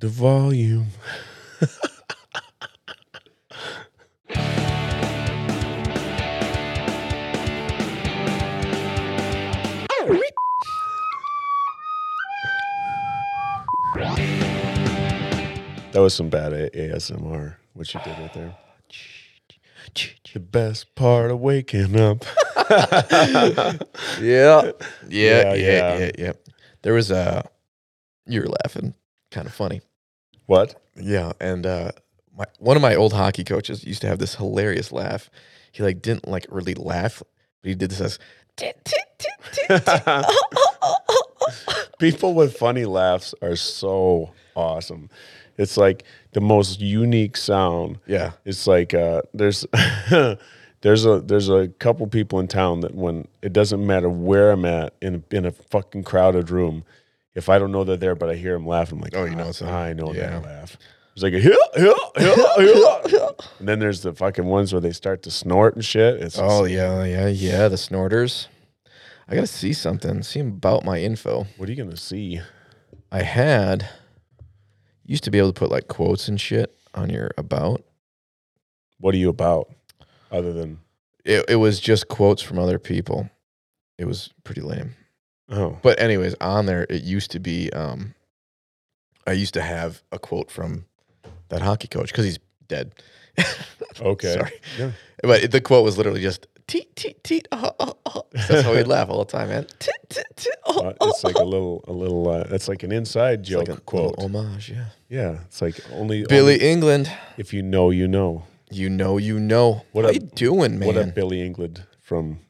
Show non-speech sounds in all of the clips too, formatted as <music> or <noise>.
the volume. That was some bad ASMR. What you did right there. The best part of waking up. <laughs> Yeah. Yeah, Yeah, yeah, yeah. yeah, There was a you were laughing. Kind of funny. What? Yeah, and uh my one of my old hockey coaches used to have this hilarious laugh. He like didn't like really laugh, but he did this as "Tit, tit, tit, tit, tit." People with funny laughs are so awesome. It's like the most unique sound. Yeah. It's like uh, there's <laughs> there's a there's a couple people in town that when it doesn't matter where I'm at in in a fucking crowded room, if I don't know they're there but I hear them laugh, I'm like, Oh, you know "Ah. I know Yeah. that laugh. It's like a hill, hill, hill, <laughs> hill. And then there's the fucking ones where they start to snort and shit. It's Oh yeah, yeah, yeah. The snorters. I gotta see something. See about my info. what are you gonna see? I had used to be able to put like quotes and shit on your about. What are you about? Other than It, it was just quotes from other people. It was pretty lame. Oh, But anyways, on there it used to be um I used to have a quote from that hockey coach because he's dead. <laughs> okay, Sorry. Yeah. But it- the quote was literally just teet teet teet. Uh, uh, uh. That's how we'd <laughs> laugh all the time, man. Teet, teet, teet, uh, Uh, it's like a little, a little. Uh, it's like an inside It's joke like a quote. homage, yeah. yeah, it's like only Billy only England, if you know, you know. you know, you know. What What a- are you doing, man? What a Billy England from.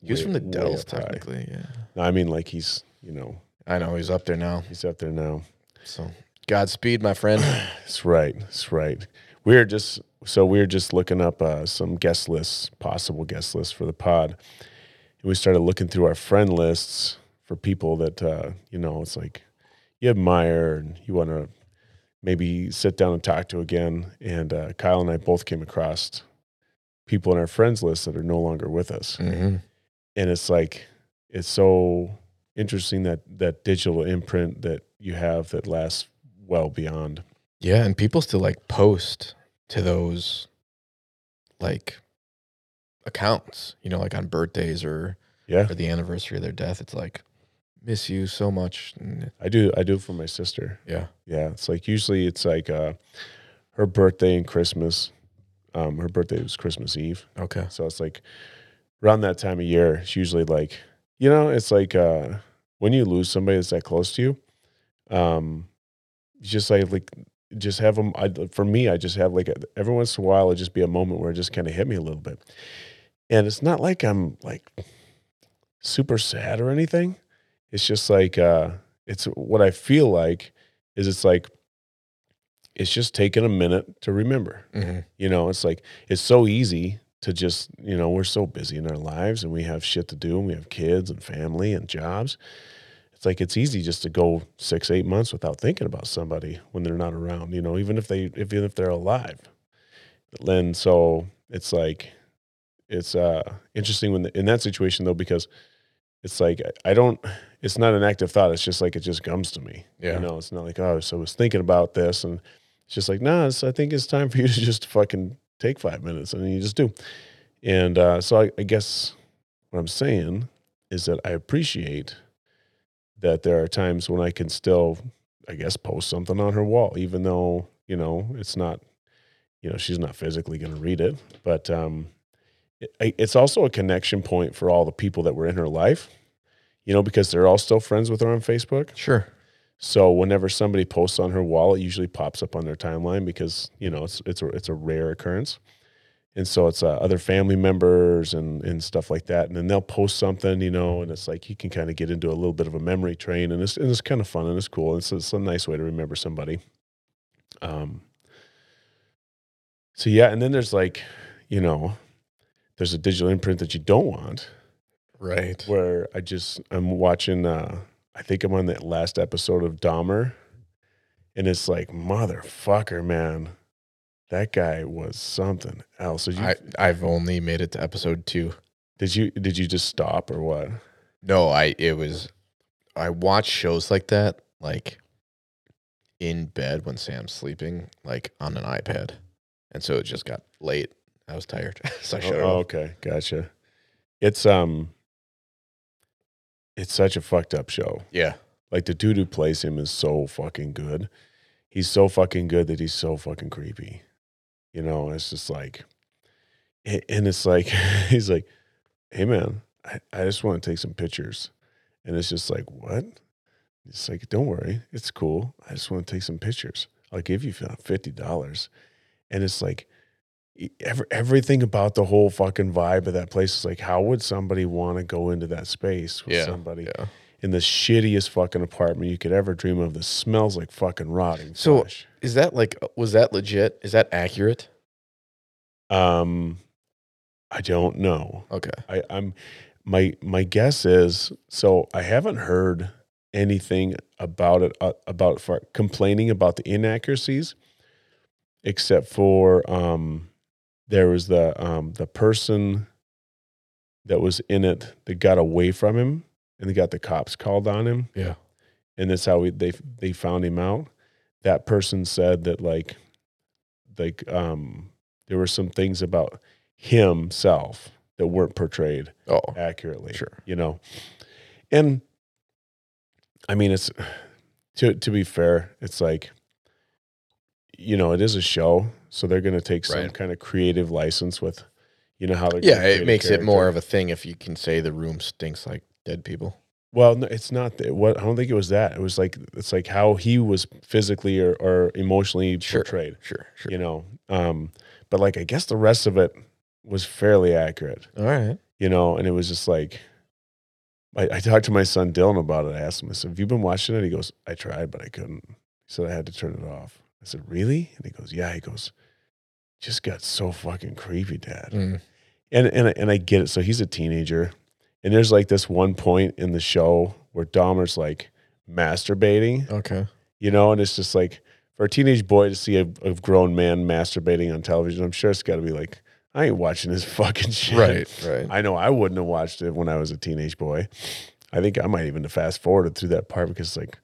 He was way- from the Dells, high. technically. Yeah, No, I mean, like he's, you know, I know he's up there now. he's up there now. So Godspeed, my friend. <sighs> That's right. That's right. We're just so we're just looking up uh, some guest lists, possible guest lists for the pod, and we started looking through our friend lists for people that uh, you know. It's like you admire and you want to maybe sit down and talk to again. And uh, Kyle and I both came across people in our friends list that are no longer with us, hmm and it's like it's so interesting that that digital imprint that you have that lasts well beyond. Yeah, and people still like post to those like accounts, you know, like on birthdays or Yeah. or the anniversary of their death. It's like miss you so much. I do. I do for my sister. yeah, Yeah, it's like usually it's like uh, her birthday and Christmas. Um, her birthday was Christmas Eve, okay. so it's like around that time of year. It's usually like you know, it's like uh, when you lose somebody that's that close to you. Um, you just like like just have them. I, for me, I just have like a, every once in a while, it just be a moment where it just kind of hit me a little bit, and it's not like I'm like super sad or anything. It's just like uh, it's what I feel like is it's like it's just taking a minute to remember. hmm You know, it's like it's so easy to just, you know, we're so busy in our lives and we have shit to do and we have kids and family and jobs. It's like it's easy just to go six, eight months without thinking about somebody when they're not around, you know, even if they even if they're alive. Then so it's like it's uh interesting when in that situation though, because it's like I don't it's not an active thought. It's just like it just comes to me. Yeah. You know, it's not like, oh, so I was thinking about this and it's just like, nah, I think it's time for you to just fucking take five minutes and you just do. And uh, so I, I guess what I'm saying is that I appreciate that there are times when I can still, I guess, post something on her wall, even though, you know, it's not, you know, she's not physically going to read it. But um, it, it's also a connection point for all the people that were in her life, you know, because they're all still friends with her on Facebook. Sure. So whenever somebody posts on her wall, it usually pops up on their timeline because you know it's it's a it's a rare occurrence, and so it's uh, other family members and and stuff like that, and then they'll post something, you know, and it's like you can kind of get into a little bit of a memory train, and it's and it's kind of fun and it's cool. It's it's a nice way to remember somebody. Um. So yeah, and then there's like, you know, there's a digital imprint that you don't want Right. where I just I'm watching uh I think I'm on that last episode of Dahmer and it's like motherfucker man that guy was something else. Did you, I I've only made it to episode two. did you did you just stop or what? No, I it was I watch shows like that like in bed when Sam's sleeping, like on an iPad, and so it just got late. I was tired, <laughs> so I shut Oh, okay, gotcha. It's um, it's such a fucked up show. Yeah, Like the dude who plays him is so fucking good. He's so fucking good that he's so fucking creepy. You know, it's just like, and it's like <laughs> he's like, "Hey man, I, I just want to take some pictures," and it's just like, "What?" It's like, "Don't worry, it's cool. I just want to take some pictures. I'll give you fifty dollars," and it's like. Every, everything about the whole fucking vibe of that place is like, how would somebody want to go into that space with Yeah, somebody yeah. in the shittiest fucking apartment you could ever dream of that smells like fucking rotting So- flesh. Is that like was that legit? Is that accurate? Um, I don't know. Okay. I, I'm my my guess is so I haven't heard anything about it uh, about for complaining about the inaccuracies, except for um, there was the um the person that was in it that got away from him and they got the cops called on him. Yeah. and that's how we, they they found him out. That person said that like like um there were some things about himself that weren't portrayed Oh, accurately. Sure. You know. And I mean it's <sighs> to to be fair, it's like you know, it is a show, so they're going to take some Right. kind of creative license with you know how they're yeah. It makes it more of a thing if you can say the room stinks like dead people. Well, no, it's not that. What I don't think it was that. It was like it's like how he was physically or, or emotionally Sure. portrayed. Sure. Sure. You know, um, but like I guess the rest of it was fairly accurate. All right. You know, and it was just like I, I talked to my son Dylan about it. I asked him, I said, "Have you been watching it?" He goes, "I tried, but I couldn't." He said, "I had to turn it off." I said, "Really?" And he goes, "Yeah." He goes, "Just got so fucking creepy, Dad." Mm. and and and I get it. So he's a teenager, and there's like this one point in the show where Dahmer's like masturbating, Okay. you know, and it's just like for a teenage boy to see a, a grown man masturbating on television, I'm sure it's got to be like, I ain't watching this <laughs> fucking shit. Right. Right. I know I wouldn't have watched it when I was a teenage boy. I think I might even have fast forwarded through that part because like,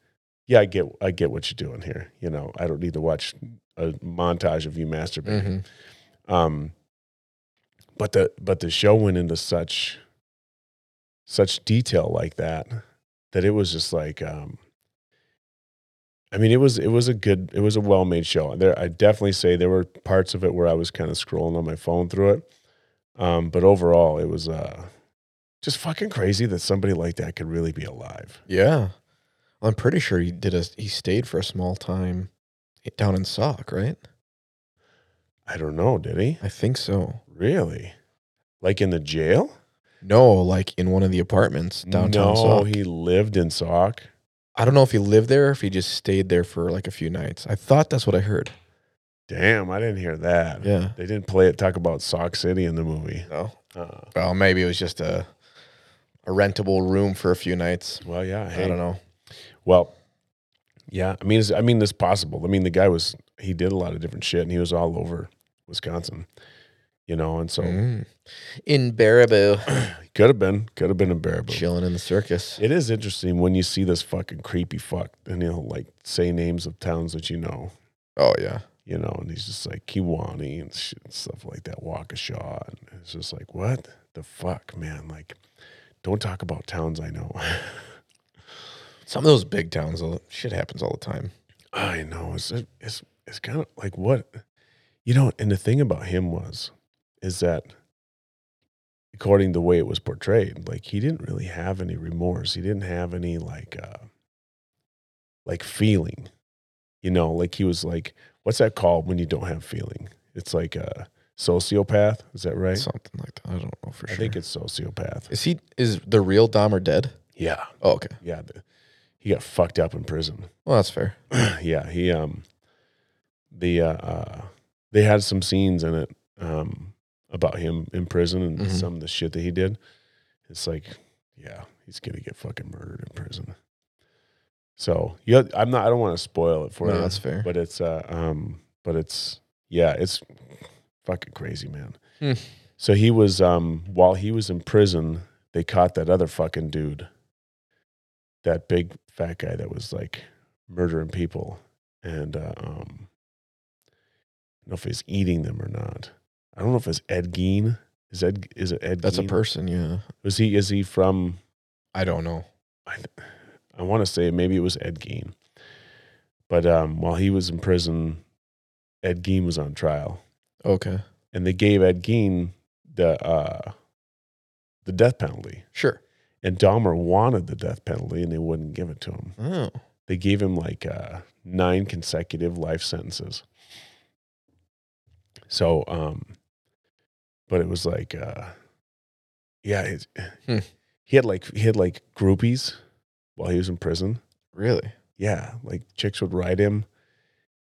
yeah, I get I get what you're doing here. You know, I don't need to watch a montage of you masturbating. Mhm. Um, but the but the show went into such such detail like that that it was just like um, I mean it was it was a good it was a well made show. There I definitely say there were parts of it where I was kind of scrolling on my phone through it. Um, but overall it was uh just fucking crazy that somebody like that could really be alive. Yeah. I'm pretty sure he did a. He stayed for a small time down in Sauk, right? I don't know, did he? I think so. Really? Like in the jail? No, like in one of the apartments downtown no, Sauk. he lived in Sauk. I don't know if he lived there or if he just stayed there for like a few nights. I thought that's what I heard. Damn, I didn't hear that. Yeah. They didn't play it talk about Sauk City in the movie. No. Uh, Well, maybe it was just a a rentable room for a few nights. well, yeah. I don't know. Well, yeah. I mean, I mean, it's possible. I mean, the guy was he did a lot of different shit, and he was all over Wisconsin, you know. And so Mm. In Baraboo, <clears throat> could have been, could have been in Baraboo. chilling in the circus. It is interesting when you see this fucking creepy fuck, and he'll like say names of towns that you know, Oh yeah. you know, and he's just like Kewaunee and shit, and stuff like that, Waukesha, and it's just like, what the fuck, man? Like, don't talk about towns I know. <laughs> Some of those big towns, though, shit happens all the time. I know. It's it's it's kind of like what you know. And the thing about him was, is that according to the way it was portrayed, like he didn't really have any remorse. He didn't have any like uh like feeling. You know, like he was like, what's that called when you don't have feeling? It's like a sociopath. Is that right? Something like that. I don't know for I sure. I think it's sociopath. is he is the real Dahmer dead? Yeah, Oh, okay. yeah. The, he got fucked up in prison. <clears throat> Well, that's fair. <clears throat> yeah, he um the uh, uh they had some scenes in it um about him in prison and Mhm. some of the shit that he did. It's like, yeah, he's gonna get fucking murdered in prison. So yeah, I'm not I don't want to spoil it for No, you. that's fair. But it's uh um but it's yeah, it's fucking crazy, man. Hmm. So he was um while he was in prison, they caught that other fucking dude. That big fat guy that was like murdering people. and uh, um, I don't know if he's eating them or not. I don't know if it's Ed Gein. Is Ed is it Ed? That's a person. Yeah. Was he? Is he from? I don't know. I, I want to say maybe it was Ed Gein. But um, while he was in prison, Ed Gein was on trial, Okay. and they gave Ed Gein the uh, the death penalty. Sure. And Dahmer wanted the death penalty, and they wouldn't give it to him. Oh. They gave him like uh, nine consecutive life sentences. So, um, but it was like, uh, yeah, it's, Hmm. he had like he had like groupies while he was in prison. Really? Yeah, like chicks would write him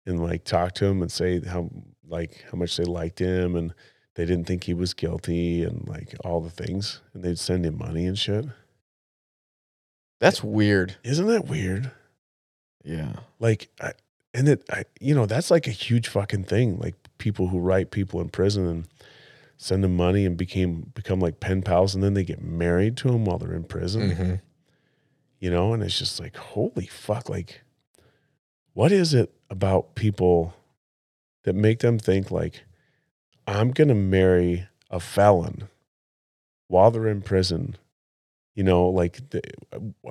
and like talk to him and say how like how much they liked him and they didn't think he was guilty and like all the things and they'd send him money and shit. That's weird. Isn't that weird? Yeah. like I, and it I, you know that's like a huge fucking thing like people who write people in prison and send them money and became become like pen pals and then they get married to them while they're in prison hmm you know and it's just like holy fuck like what is it about people that make them think like i'm gonna marry a felon while they're in prison you know like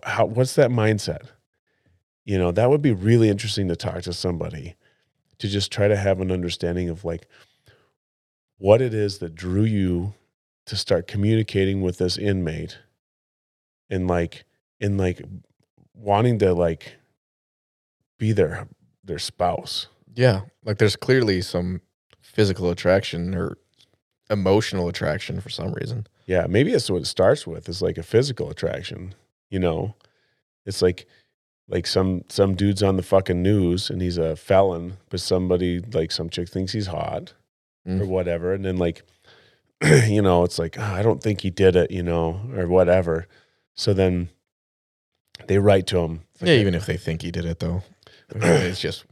how what's that mindset you know that would be really interesting to talk to somebody to just try to have an understanding of like what it is that drew you to start communicating with this inmate and like in like wanting to like be their their spouse Yeah. Like there's clearly some physical attraction or emotional attraction for some reason. Yeah maybe that's what it starts with It's like a physical attraction you know it's like like some some dude's on the fucking news and he's a felon but somebody like some chick thinks he's hot or Mm. whatever and then like <clears throat> you know it's like "Ah, i don't think he did it you know or whatever so then they write to him like, Yeah, even if they think he did it though. <clears throat> it's just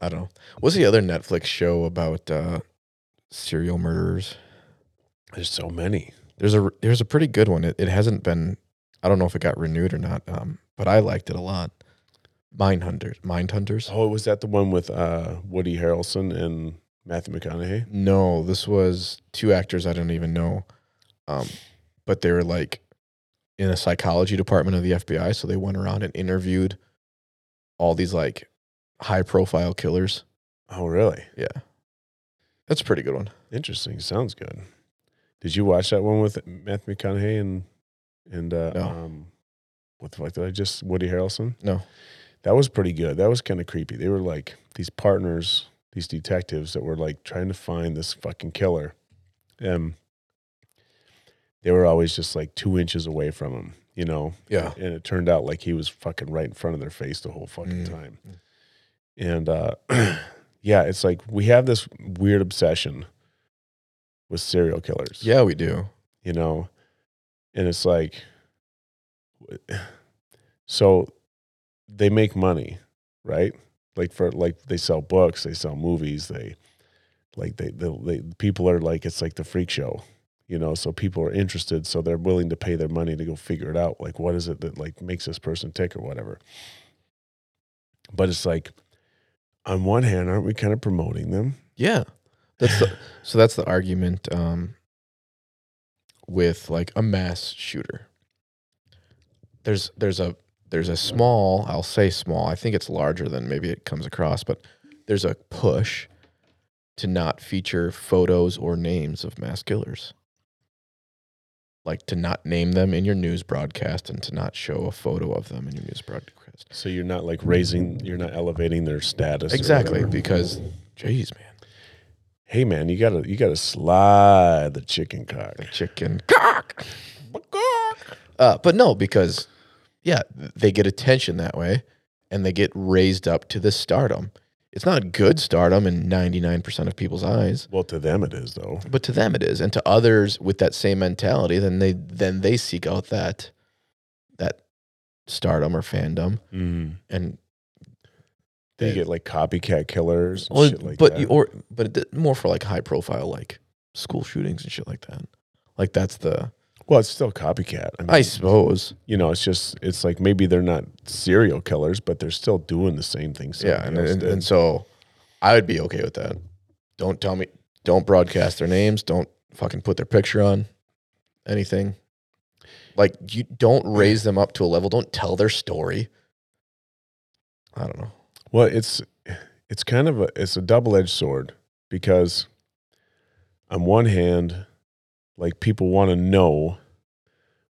I don't know. What's the other Netflix show about uh serial murderers? there's so many There's a there's a pretty good one. It, it hasn't been I don't know if it got renewed or not. Um, but I liked it a lot. Mind Hunters. Mind Hunters. oh was that the one with uh woody harrelson and matthew mcconaughey No, this was two actors I don't even know. Um, but they were like in a psychology department of the FBI, so they went around and interviewed all these like high profile killers. oh really Yeah. That's a pretty good one. interesting sounds good did you watch that one with matthew mcconaughey and and uh No. um what the fuck did i just woody harrelson No. that was pretty good that was kind of creepy they were like these partners these detectives that were like trying to find this fucking killer and they were always just like two inches away from him you know Yeah. and it turned out like he was fucking right in front of their face the whole fucking Mm. time and uh <clears throat> yeah it's like we have this weird obsession with serial killers. Yeah, we do. you know? And it's like <sighs> so they make money right? Like for like they sell books they sell movies they like they, they, they people are like it's like the freak show you know? So people are interested so they're willing to pay their money to go figure it out. Like what is it that like makes this person tick or whatever? But it's like on one hand aren't we kind of promoting them? Yeah. That's the, so that's the argument um, with like a mass shooter. There's there's a there's a small, I'll say small. I think it's larger than maybe it comes across, but there's a push to not feature photos or names of mass killers. Like to not name them in your news broadcast and to not show a photo of them in your news broadcast. so you're not like raising you're not elevating their status Exactly, because jeez, man. Hey man, you gotta you gotta slide the chicken cock. the chicken cock. Uh, but no, because yeah, they get attention that way, and they get raised up to the stardom. It's not good stardom in ninety nine percent of people's eyes, Well, to them it is though. but to them it is, and to others with that same mentality, then they then they seek out that that stardom or fandom, Mm. and They Yeah. get like copycat killers, and well, shit like but that. you, or but it, more for like high profile like school shootings and shit like that. Like that's the Well, it's still copycat. I mean, I suppose. you know, it's just it's like maybe they're not serial killers, but they're still doing the same thing. Yeah, and, and, and so I would be okay with that. Don't tell me. Don't broadcast their names. Don't fucking put their picture on anything. Like you don't raise them up to a level. Don't tell their story. I don't know. Well, it's it's kind of a it's a double edged sword because on one hand, like people want to know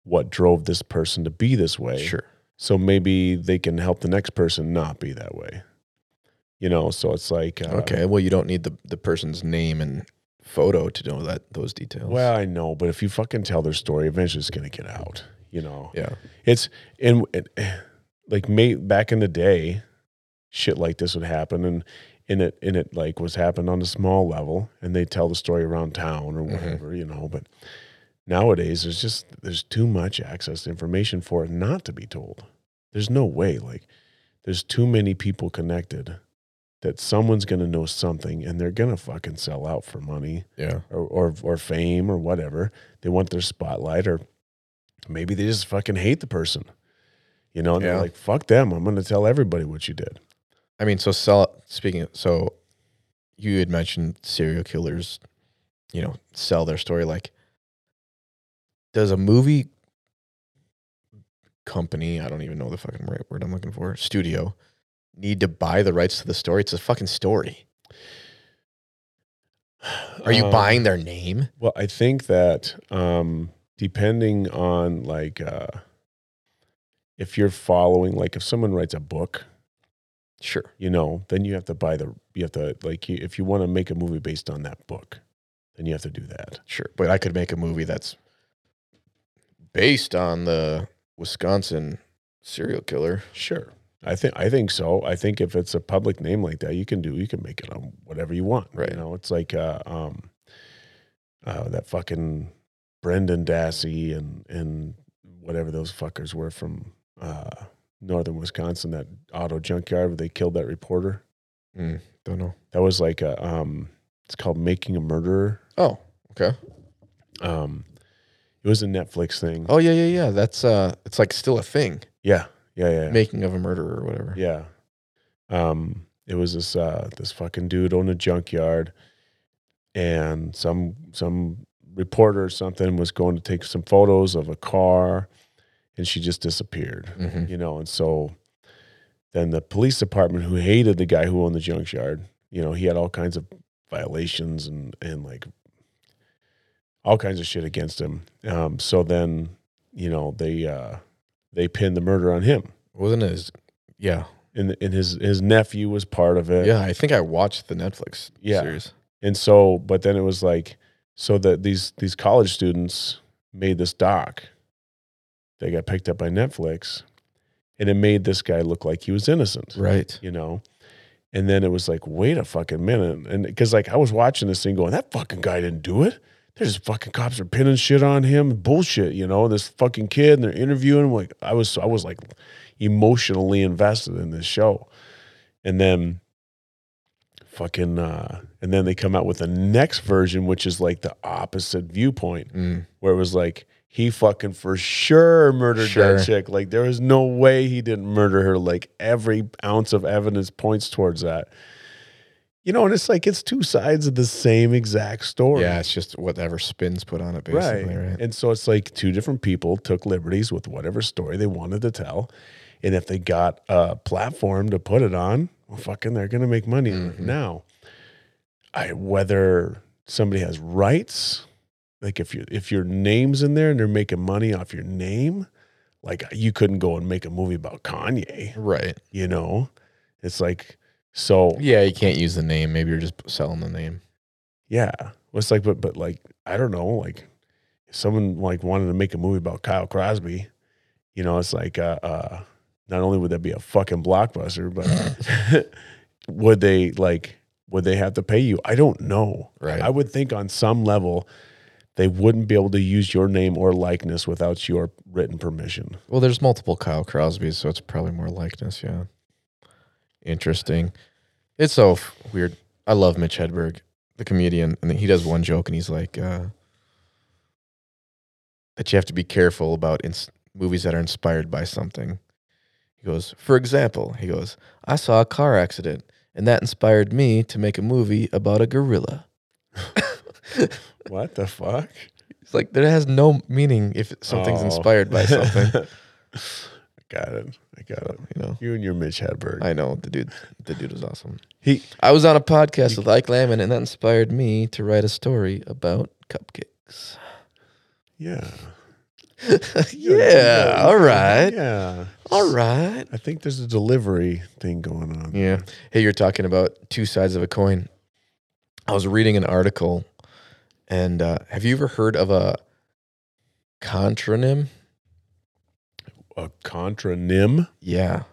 what drove this person to be this way. Sure. So maybe they can help the next person not be that way. You know, so it's like uh, Okay. Well, you don't need the the person's name and photo to know that those details. Well, I know, but if you fucking tell their story, eventually it's gonna get out. You know, yeah. it's in it, like may, back in the day, shit like this would happen, and in it and it like was happened on a small level, and they tell the story around town or Mhm. whatever, you know. But nowadays, there's just there's too much access to information for it not to be told. There's no way. Like, there's too many people connected that someone's gonna know something, and they're gonna fucking sell out for money Yeah. or, or or fame or whatever. They want their spotlight, or maybe they just fucking hate the person. You know, and Yeah. they're like, "Fuck them! I'm going to tell everybody what you did." I mean, so sell. Speaking, of, so you had mentioned serial killers, you know, sell their story. Like, does a movie company, I don't even know the fucking right word I'm looking for, studio, need to buy the rights to the story? It's a fucking story. <sighs> Are you Um, buying their name? Well, I think that um, depending on like uh, if you're following, like if someone writes a book, Sure. you know, then you have to buy the you have to like you, if you want to make a movie based on that book, then you have to do that. Sure. But I could make a movie that's based on the Wisconsin serial killer. Sure. I think I think so. I think if it's a public name like that, you can do you can make it on whatever you want. Right. You know, it's like uh, um, uh, that fucking Brendan Dassey and and whatever those fuckers were from uh, northern Wisconsin, that auto junkyard where they killed that reporter. Don't know. That was like a um, it's called Making a Murderer. Oh, okay. Um, it was a Netflix thing. Oh yeah, yeah, yeah. That's uh, it's like still a thing. Yeah, yeah, yeah. yeah. Making of a murderer or whatever. Yeah. Um, it was this uh this fucking dude owned a junkyard and some some reporter or something was going to take some photos of a car and she just disappeared. Mhm. You know, and so then the police department who hated the guy who owned the junkyard, you know, he had all kinds of violations and and like all kinds of shit against him. Um, so then, you know, they uh they pinned the murder on him Wasn't his? Yeah, and and his his nephew was part of it. yeah. I think I watched the Netflix Yeah. series. And so, but then it was like, so that these these college students made this doc. They got picked up by Netflix, and it made this guy look like he was innocent. Right. You know. And then it was like, wait a fucking minute, and because like I was watching this thing going, that fucking guy didn't do it. There's fucking cops are pinning shit on him, bullshit, you know. This fucking kid, and they're interviewing him. Like I was, I was like emotionally invested in this show, and then fucking, uh, and then they come out with the next version, which is like the opposite viewpoint, Mm. where it was like he fucking for sure murdered Sure. that chick. Like there was no way he didn't murder her. Like every ounce of evidence points towards that. You know, and it's like it's two sides of the same exact story. Yeah, it's just whatever spins put on it, basically. Right. And so it's like two different people took liberties with whatever story they wanted to tell. And if they got a platform to put it on, well, fucking, they're going to make money. Mhm. now. I whether somebody has rights, like if you if your name's in there and they're making money off your name, like you couldn't go and make a movie about Kanye, Right. you know? It's like so Yeah, you can't use the name. Maybe you're just selling the name. Yeah. Well, it's like, but but like, I don't know, like if someone like wanted to make a movie about Kyle Crosby, you know, it's like uh uh not only would that be a fucking blockbuster, but <laughs> <laughs> would they like would they have to pay you? I don't know. Right. I would think on some level they wouldn't be able to use your name or likeness without your written permission. Well, there's multiple Kyle Crosbys, so it's probably more likeness. Yeah. Interesting. It's so weird. I love Mitch Hedberg, the comedian, and he does one joke, and he's like, uh, that you have to be careful about in movies that are inspired by something. He goes, for example, he goes, I saw a car accident and that inspired me to make a movie about a gorilla. <laughs> <laughs> What the fuck? It's like that has no meaning if something's Oh. inspired by something. I <laughs> got it. I got it. you know, You and your Mitch Hedberg. I know the dude. The dude was awesome. he I was on a podcast with Ike Lamon, and that inspired me to write a story about cupcakes. yeah. <laughs> yeah. All right. Yeah. All right. I think there's a delivery thing going on. Yeah. Hey, you're talking about two sides of a coin. I was reading an article, and uh, have you ever heard of a contronym? A contronym? Yeah.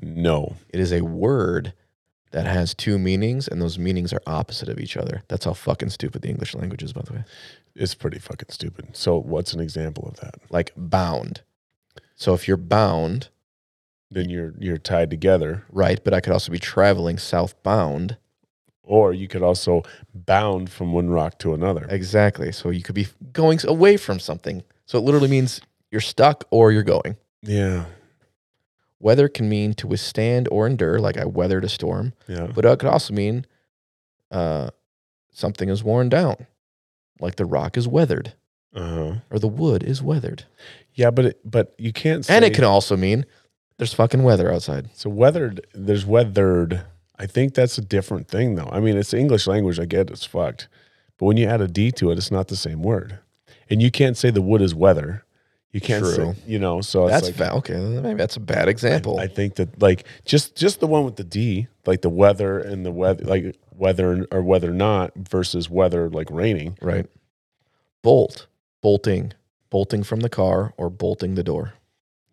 No. It is a word that has two meanings, and those meanings are opposite of each other. That's how fucking stupid the English language is, by the way. It's pretty fucking stupid. So what's an example of that? Like bound. So if you're bound, Then you're you're tied together. right, but I could also be traveling southbound. Or you could also bound from one rock to another. Exactly. So you could be going away from something. So it literally means you're stuck or you're going. Yeah. Weather can mean to withstand or endure, like I weathered a storm, Yeah. but it could also mean uh, something is worn down, like the rock is weathered Uh-huh. or the wood is weathered. Yeah, but it, but you can't say And it can also mean there's fucking weather outside. So weathered, there's weathered. I think that's a different thing, though. I mean, it's English language. I get it's fucked, but when you add a D to it, it's not the same word. And you can't say the wood is weather. You can't True. say, you know. So That's it's like, okay. Maybe that's a bad example. I, I think that like just just the one with the D, like the weather and the weather, like weather or weather not versus weather like raining. right. Bolt, bolting, bolting from the car or bolting the door.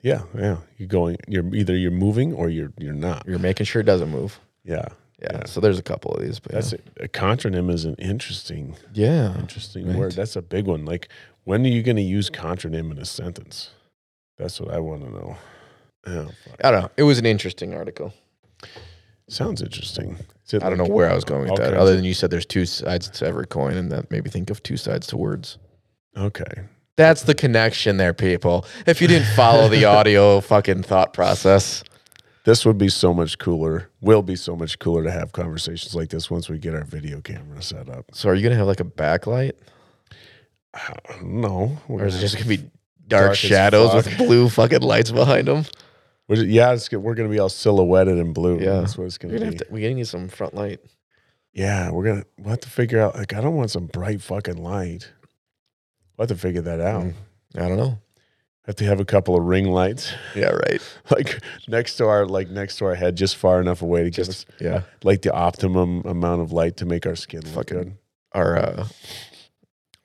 Yeah, yeah. You're going. You're either you're moving or you're you're not. You're making sure it doesn't move. Yeah. Yeah. Yeah. So there's a couple of these, but That's yeah. a, a contronym is an interesting yeah. Interesting Right. word. That's a big one. Like, when are you going to use contronym in a sentence? That's what I want to know. Oh. I don't know. It was an interesting article. Sounds interesting. I don't like know where I was going with that. Other than you said there's two sides to every coin, and that made me think of two sides to words. Okay. That's the connection there, people. If you didn't follow the <laughs> audio fucking thought process, This would be so much cooler. Will be so much cooler to have conversations like this once we get our video camera set up. so are you gonna have like a backlight, I don't or is it just gonna be dark, Dark shadows with blue fucking lights behind them? We're yeah, it's, we're going to be all silhouetted in blue. Yeah. That's what it's gonna, gonna be. to. We're gonna need some front light. yeah, we're going to we'll have to figure out. Like, I don't want some bright fucking light. We'll have to figure that out. Mm. I don't know. Have to have a couple of ring lights. Yeah, right. <laughs> like next to our like next to our head, just far enough away to give us Just yeah. like the optimum amount of light to make our skin look good. Our uh,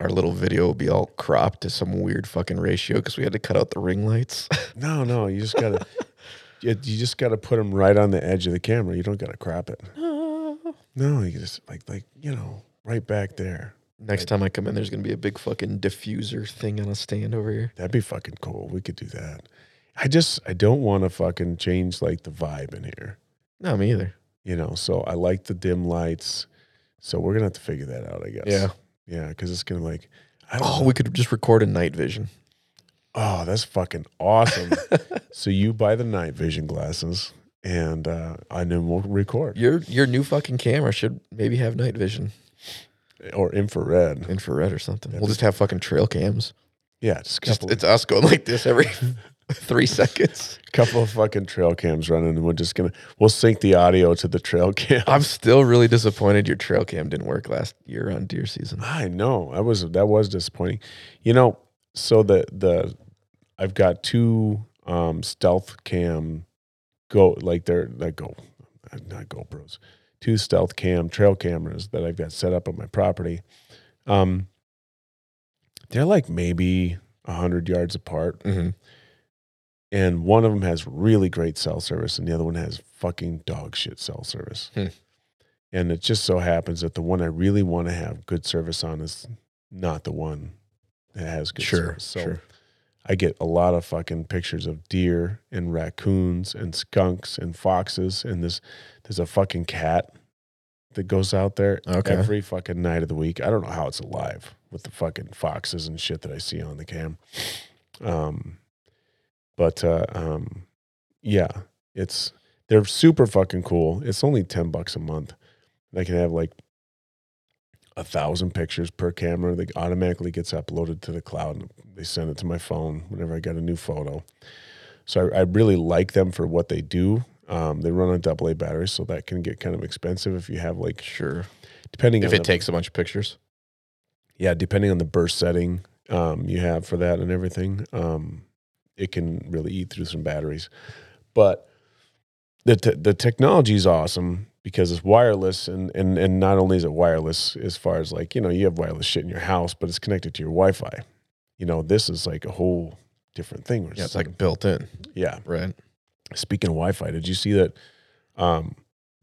our little video will be all cropped to some weird fucking ratio because we had to cut out the ring lights. <laughs> No, no, you just gotta you, you just gotta put them right on the edge of the camera. You don't gotta crop it. <laughs> No, you just like like you know right back there. Next time I come in, there's gonna be a big fucking diffuser thing on a stand over here. That'd be fucking cool. We could do that. I just I don't want to fucking change like the vibe in here. No, me either. You know, so I like the dim lights. So we're gonna have to figure that out, I guess. Yeah. Yeah, because it's gonna like I don't Oh, know. we could just record a night vision. Oh, that's fucking awesome. <laughs> so you buy the night vision glasses and uh and then we'll record. Your your new fucking camera should maybe have night vision, Or infrared. infrared or something. Yeah, we'll just have fucking trail cams. Yeah, just Just it's us going like this every <laughs> three seconds. couple of fucking trail cams running and we're just gonna we'll sync the audio to the trail cam. I'm still really disappointed your trail cam didn't work last year on deer season. I know. I was that was disappointing. You know, so the the I've got two um stealth cam go like they're like go not GoPros. Two stealth cam trail cameras that I've got set up on my property. Um they're like maybe a hundred yards apart. Mm-hmm. And one of them has really great cell service and the other one has fucking dog shit cell service. Hmm. And it just so happens that the one I really want to have good service on is not the one that has good Sure, service. So sure. I get a lot of fucking pictures of deer and raccoons and skunks and foxes and this there's a fucking cat that goes out there Okay. every fucking night of the week. I don't know how it's alive with the fucking foxes and shit that I see on the cam. Um, but uh, um, yeah, it's they're super fucking cool. It's only ten bucks a month. I can have like a thousand pictures per camera that automatically gets uploaded to the cloud and they send it to my phone whenever I got a new photo. So I, I really like them for what they do. Um, they run on double A batteries, so that can get kind of expensive if you have like Sure. depending If it the, takes a bunch of pictures. yeah, depending on the burst setting um, you have for that and everything, um, it can really eat through some batteries. But the te- the technology is awesome because it's wireless, and and and not only is it wireless as far as like you know you have wireless shit in your house, but it's connected to your Wi-Fi. You know, this is like a whole different thing. Yeah, it's like built in, yeah. right? Speaking of Wi-Fi, did you see that? Um,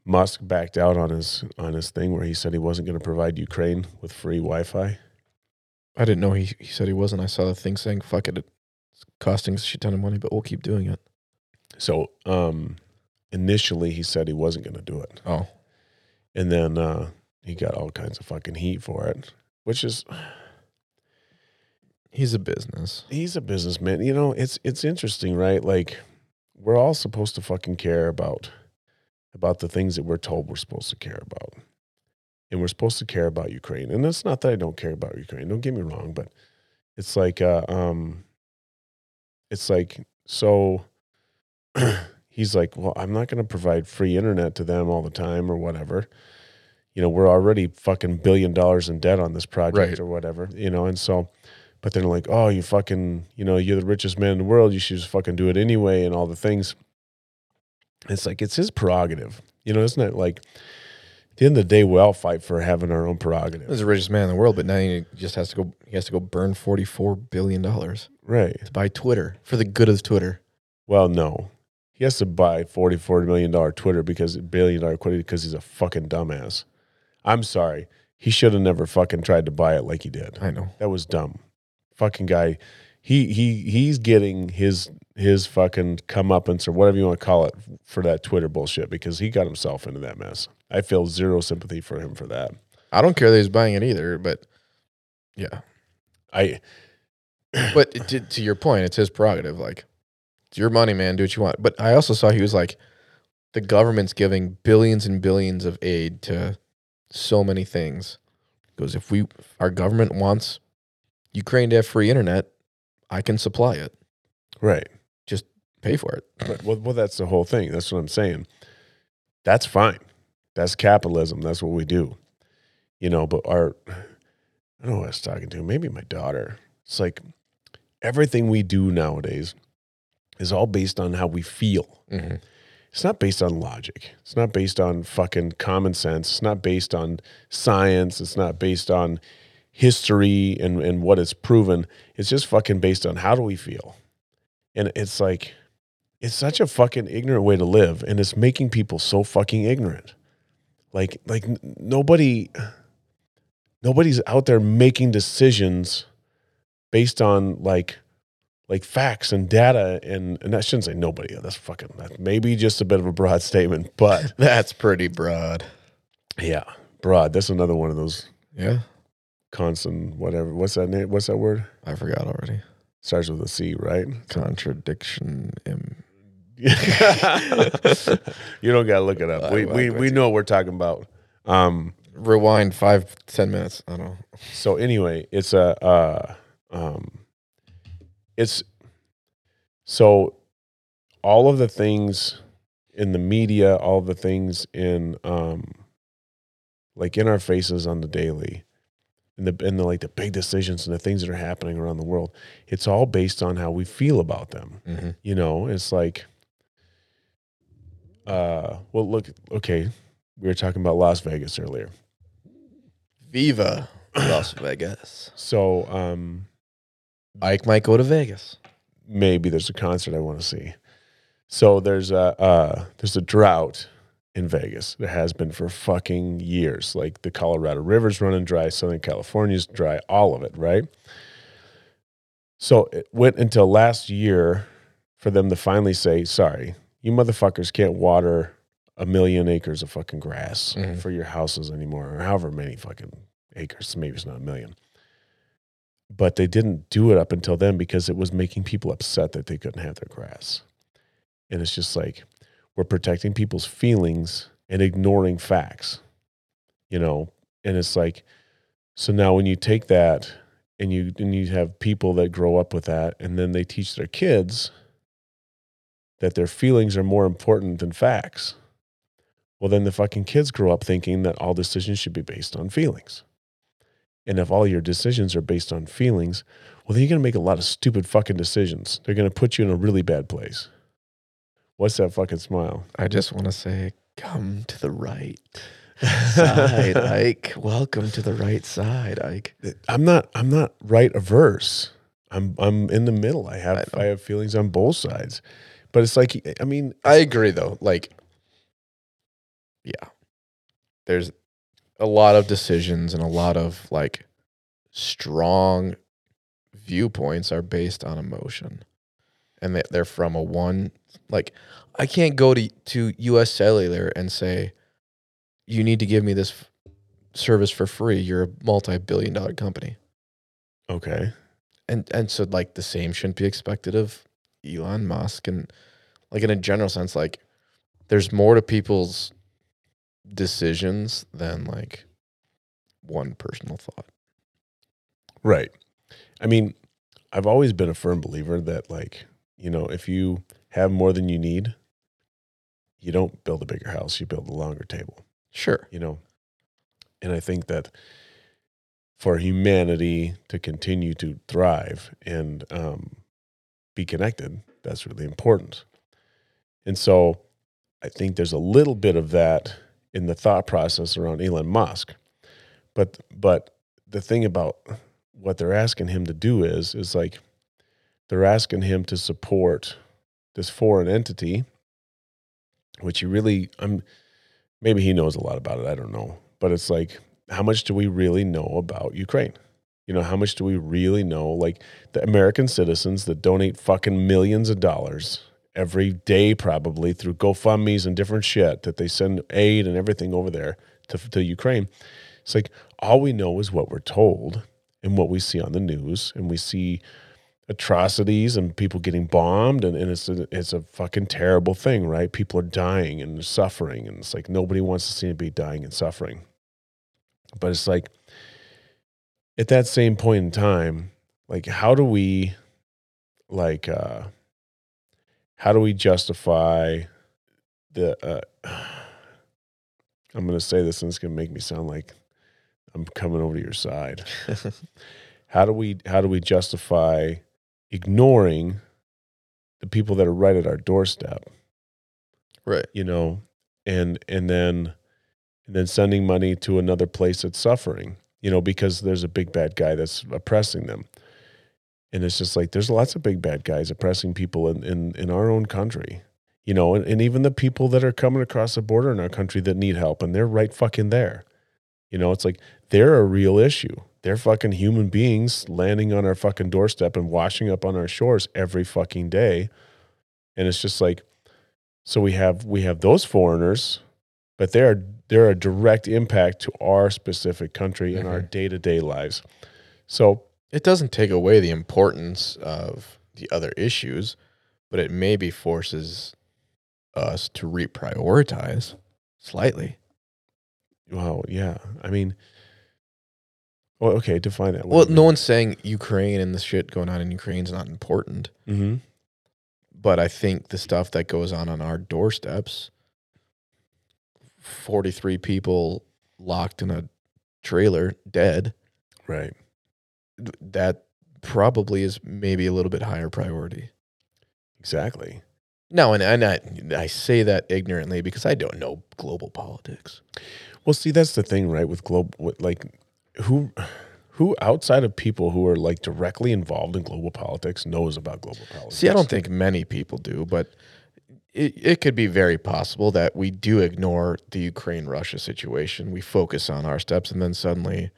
Musk backed out on his on his thing where he said he wasn't going to provide Ukraine with free Wi-Fi. I didn't know he, he said he wasn't. I saw the thing saying, fuck it. It's costing a shit ton of money, but we'll keep doing it. So um, initially, he said he wasn't going to do it, Oh, and then uh, he got all kinds of fucking heat for it. Which is he's a business. he's a businessman. You know, it's it's interesting, right? Like we're all supposed to fucking care about about the things that we're told we're supposed to care about, and we're supposed to care about Ukraine. And it's not that I don't care about Ukraine. Don't get me wrong, but it's like uh, um, it's like so. <clears throat> he's like, well, I'm not going to provide free internet to them all the time or whatever. You know, we're already fucking billion dollars in debt on this project Right. or whatever. You know, and so but they're like, oh, you fucking, you know, you're the richest man in the world. You should just fucking do it anyway, and all the things. It's like it's his prerogative, you know. Isn't it like at the end of the day, we all fight for having our own prerogative, He's the richest man in the world, but now he just has to go. He has to go burn forty four billion dollars right? to buy Twitter for the good of Twitter. Well, no, he has to buy forty four million dollar Twitter because billion dollar Twitter because he's a fucking dumbass. I'm sorry, he should have never fucking tried to buy it like he did. I know. That was dumb. Fucking guy. He he he's getting his his fucking comeuppance or whatever you want to call it for that Twitter bullshit because he got himself into that mess. I feel zero sympathy for him for that. I don't care that he's buying it either, but yeah. I But to, to your point, it's his prerogative. Like, it's your money, man. Do what you want. But I also saw he was like, the government's giving billions and billions of aid to so many things. Because if we, our government wants Ukraine to have free internet, I can supply it. right. Just pay for it. But, well, well, that's the whole thing. That's what I'm saying. That's fine. That's capitalism. That's what we do. You know, but our, I don't know who I was talking to. Maybe my daughter. It's like everything we do nowadays is all based on how we feel. Mhm. It's not based on logic. It's not based on fucking common sense. It's not based on science. It's not based on history and, and what it's proven. It's just fucking based on how do we feel. And it's like, it's such a fucking ignorant way to live. And it's making people so fucking ignorant. Like, like nobody, nobody's out there making decisions based on like, like facts and data and and I shouldn't say nobody. That's fucking that maybe just a bit of a broad <laughs> statement, but <laughs> That's pretty broad. yeah, broad. That's another one of those Yeah. constant whatever. What's that name? What's that word? I forgot already. Starts with a C, right? Contradiction. Im- <laughs> you don't gotta look it up. We we, we know what we're talking about. Um. Rewind five, ten minutes. I don't know. So anyway, it's a uh, um, it's so all of the things in the media, all the things in um, like in our faces on the daily, and the and the like the big decisions and the things that are happening around the world. It's all based on how we feel about them. Mm-hmm. You know, it's like, uh, well, look, okay, we were talking about Las Vegas earlier. Viva Las Vegas. So, um, Ike might go to Vegas. maybe there's a concert I want to see. So there's a uh, there's a drought in Vegas. There has been for fucking years. Like the Colorado River's running dry, Southern California's dry, all of it, right? So it went until last year for them to finally say, "Sorry, you motherfuckers can't water a million acres of fucking grass Mhm. for your houses anymore, or however many fucking acres. Maybe it's not a million. But they didn't do it up until then because it was making people upset that they couldn't have their grass. And it's just like we're protecting people's feelings and ignoring facts, you know. And it's like, so now when you take that and you and you have people that grow up with that, and then they teach their kids that their feelings are more important than facts. Well, then the fucking kids grow up thinking that all decisions should be based on feelings. And if all your decisions are based on feelings, well, then you're going to make a lot of stupid fucking decisions. They're going to put you in a really bad place. What's that fucking smile? I just want to say, come to the right <laughs> side, Ike. Welcome to the right side, Ike. I'm not I'm not right averse. I'm I'm in the middle. I have I I, have feelings on both sides. But it's like I mean I agree, though. Like, yeah, there's a lot of decisions and a lot of like strong viewpoints are based on emotion, and they, they're from a one. Like, I can't go to to U.S. Cellular and say, "You need to give me this f- service for free." You're a multi-billion dollar company. okay. and and so like the same shouldn't be expected of Elon Musk and like in a general sense like there's more to people's decisions than like one personal thought. Right. I mean, I've always been a firm believer that, like, you know, if you have more than you need, you don't build a bigger house, you build a longer table, Sure. you know? And I think that for humanity to continue to thrive and um, be connected, that's really important. And so I think there's a little bit of that in the thought process around Elon Musk. But but the thing about what they're asking him to do is is like they're asking him to support this foreign entity, which he really I'm maybe he knows a lot about it, I don't know. But it's like how much do we really know about Ukraine? You know, how much do we really know? Like the American citizens that donate fucking millions of dollars every day, probably through GoFundMe's and different shit that they send aid and everything over there to, to Ukraine. It's like all we know is what we're told and what we see on the news, and we see atrocities and people getting bombed, and, and it's a, it's a fucking terrible thing, right? People are dying and suffering, and it's like nobody wants to see anybody dying and suffering. But it's like at that same point in time, like how do we like uh how do we justify the uh I'm going to say this and it's going to make me sound like I'm coming over to your side. <laughs> How do we how do we justify ignoring the people that are right at our doorstep, right. you know, and and then and then sending money to another place that's suffering, you know, because there's a big bad guy that's oppressing them. And it's just like there's lots of big bad guys oppressing people in in, in our own country. You know, and, and even the people that are coming across the border in our country that need help and they're right fucking there. You know, it's like they're a real issue. They're fucking human beings landing on our fucking doorstep and washing up on our shores every fucking day. And it's just like, so we have we have those foreigners, but they're they're a direct impact to our specific country and our Mhm. day to day lives. So It doesn't take away the importance of the other issues, but it maybe forces us to reprioritize slightly. well, yeah. I mean well, okay, define it. Well, no one's saying Ukraine and the shit going on in Ukraine is not important, mm-hmm. but I think the stuff that goes on on our doorsteps 43 people locked in a trailer dead Right. Th- that probably is maybe a little bit higher priority. Exactly. No, and, and I, I say that ignorantly because I don't know global politics. Well, see, that's the thing, right? With global, like, who, who outside of people who are like directly involved in global politics knows about global politics? See, I don't think many people do, but it, it could be very possible that we do ignore the Ukraine Russia situation. We focus on our steps, and then suddenly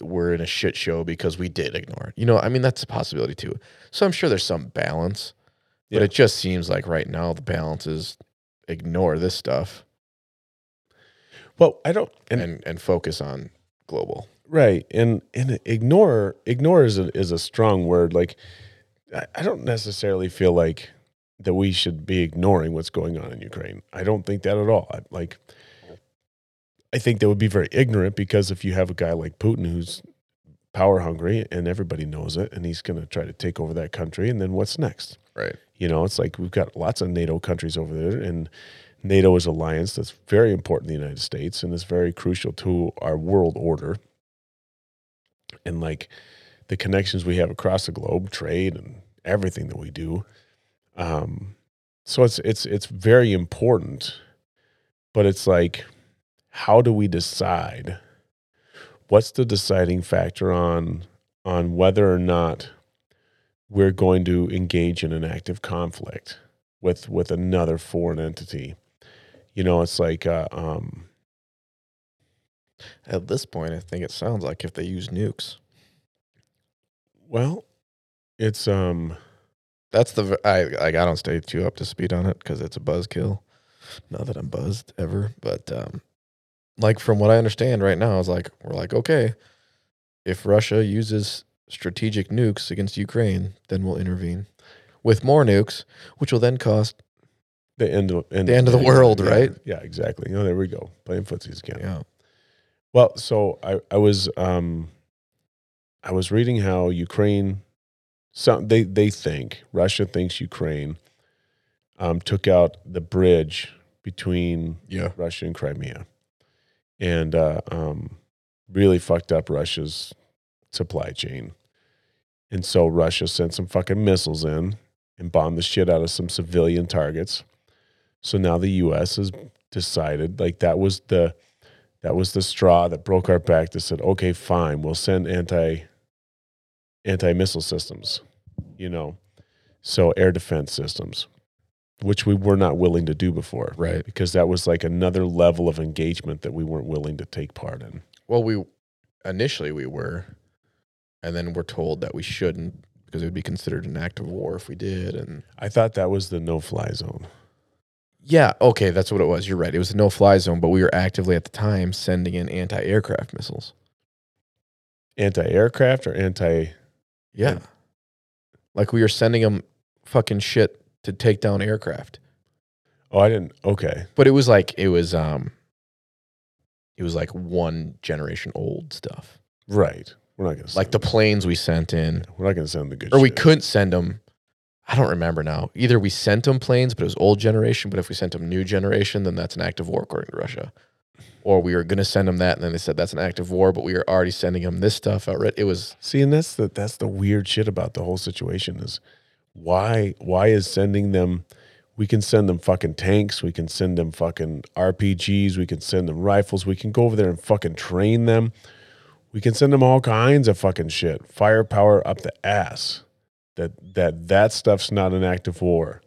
we're in a shit show because we did ignore it. You know, I mean, that's a possibility too. So I'm sure there's some balance, but Yeah. it just seems like right now the balance is ignore this stuff Well, I don't and, and and focus on global. right and and ignore ignore is a is a strong word. Like I, I don't necessarily feel like that we should be ignoring what's going on in Ukraine. I don't think that at all. I, like I think that would be very ignorant because if you have a guy like Putin who's power hungry and everybody knows it and he's going to try to take over that country and then what's next? Right. You know, it's like we've got lots of NATO countries over there, and NATO is an alliance that's very important to the United States and is very crucial to our world order. And like the connections we have across the globe, trade and everything that we do. Um, so it's it's it's very important, but it's like, how do we decide? What's the deciding factor on on whether or not we're going to engage in an active conflict with with another foreign entity. You know, it's like uh, um, At this point, I think it sounds like if they use nukes. well, it's um, That's the I like. I don't stay too up to speed on it because it's a buzzkill. Not that I'm buzzed ever, but um, like from what I understand right now, is like we're like okay, if Russia uses strategic nukes against Ukraine, then we'll intervene with more nukes, which will then cost. the end of end The end of the world, yeah, right? Yeah, exactly. Oh, there we go. Playing footsies again. Yeah, Well, so I, I was um I was reading how Ukraine some they they think Russia thinks Ukraine um took out the bridge between yeah, Russia and Crimea, and uh, um, really fucked up Russia's supply chain. And so Russia sent some fucking missiles in and bombed the shit out of some civilian targets. So now the U.S. has decided like that was the that was the straw that broke our back that said, okay, fine, we'll send anti anti missile systems, you know, so air defense systems, which we were not willing to do before right. because that was like another level of engagement that we weren't willing to take part in. Well, we initially we were, and then we're told that we shouldn't because it would be considered an act of war if we did. And I thought that was the no fly zone. yeah, okay, that's what it was. You're right. It was a no-fly zone, but we were actively at the time sending in anti-aircraft missiles. Anti aircraft or anti. Yeah, like we were sending them fucking shit to take down aircraft. Oh, I didn't. Okay. But it was like it was um, it was like one generation old stuff. Right. We're not going to Like the planes we sent in, We're not going to send the good or we shit. couldn't send them. I don't remember now. Either we sent them planes, but it was old generation. But if we sent them new generation, then that's an act of war according to Russia. Or we were going to send them that, and then they said that's an act of war, but we were already sending them this stuff outright. It was See, and that's the that's the weird shit about the whole situation is why why is sending them we can send them fucking tanks, we can send them fucking RPGs, we can send them rifles, we can go over there and fucking train them. We can send them all kinds of fucking shit. Firepower up the ass. That that that stuff's not an act of war.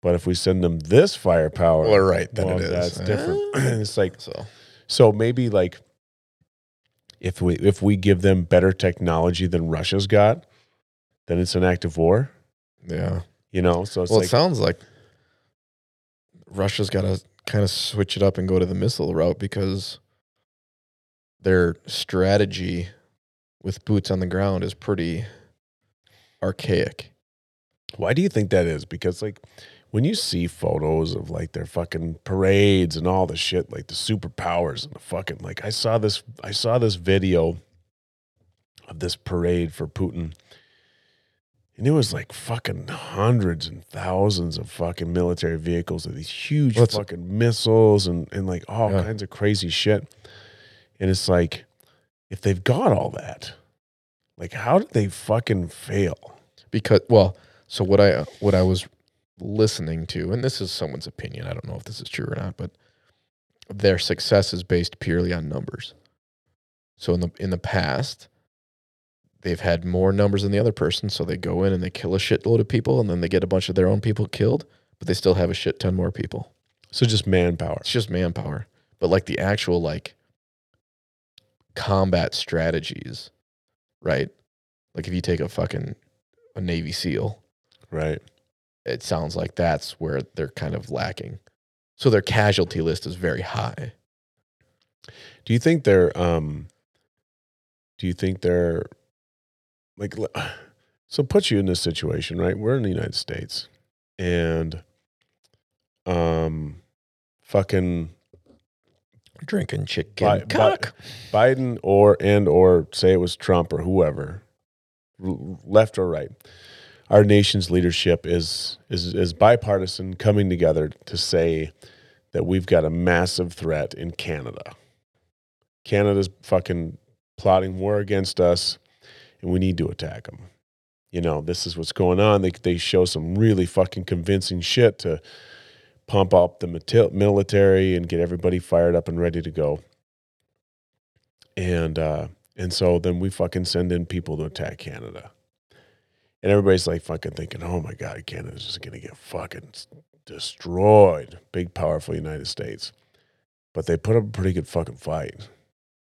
But if we send them this firepower, well, right. Then well, it is. that's different. <clears throat> it's like So so maybe like if we if we give them better technology than Russia's got, then it's an act of war. Yeah. You know, so it's well, like it sounds like Russia's got to kind of switch it up and go to the missile route because their strategy with boots on the ground is pretty archaic. why do you think that is? Because like when you see photos of like their fucking parades and all the shit, like the superpowers and the fucking like I saw this I saw this video of this parade for Putin. And it was like fucking hundreds and thousands of fucking military vehicles with these huge fucking missiles and, and like all Yeah. kinds of crazy shit. And it's like, if they've got all that, like how did they fucking fail? because well so what i what i was listening to and this is someone's opinion i don't know if this is true or not but their success is based purely on numbers so in the in the past they've had more numbers than the other person so they go in and they kill a shitload of people and then they get a bunch of their own people killed but they still have a shit ton more people So just manpower. it's just manpower but like the actual like combat strategies right like if you take a fucking a navy seal Right. it sounds like that's where they're kind of lacking. So their casualty list is very high. Do you think they're um do you think they're like <sighs> so put you in this situation, right? We're in the United States and um fucking Drinking chicken Bi- Bi- Biden or and or say it was Trump or whoever, left or right, our nation's leadership is is is bipartisan, coming together to say that we've got a massive threat in Canada. Canada's fucking plotting war against us, and we need to attack them. You know, this is what's going on. They they show some really fucking convincing shit to pump up the military and get everybody fired up and ready to go. And uh, and so then we fucking send in people to attack Canada, and everybody's like fucking thinking, oh my god, Canada's just gonna get fucking destroyed. Big powerful United States, but they put up a pretty good fucking fight.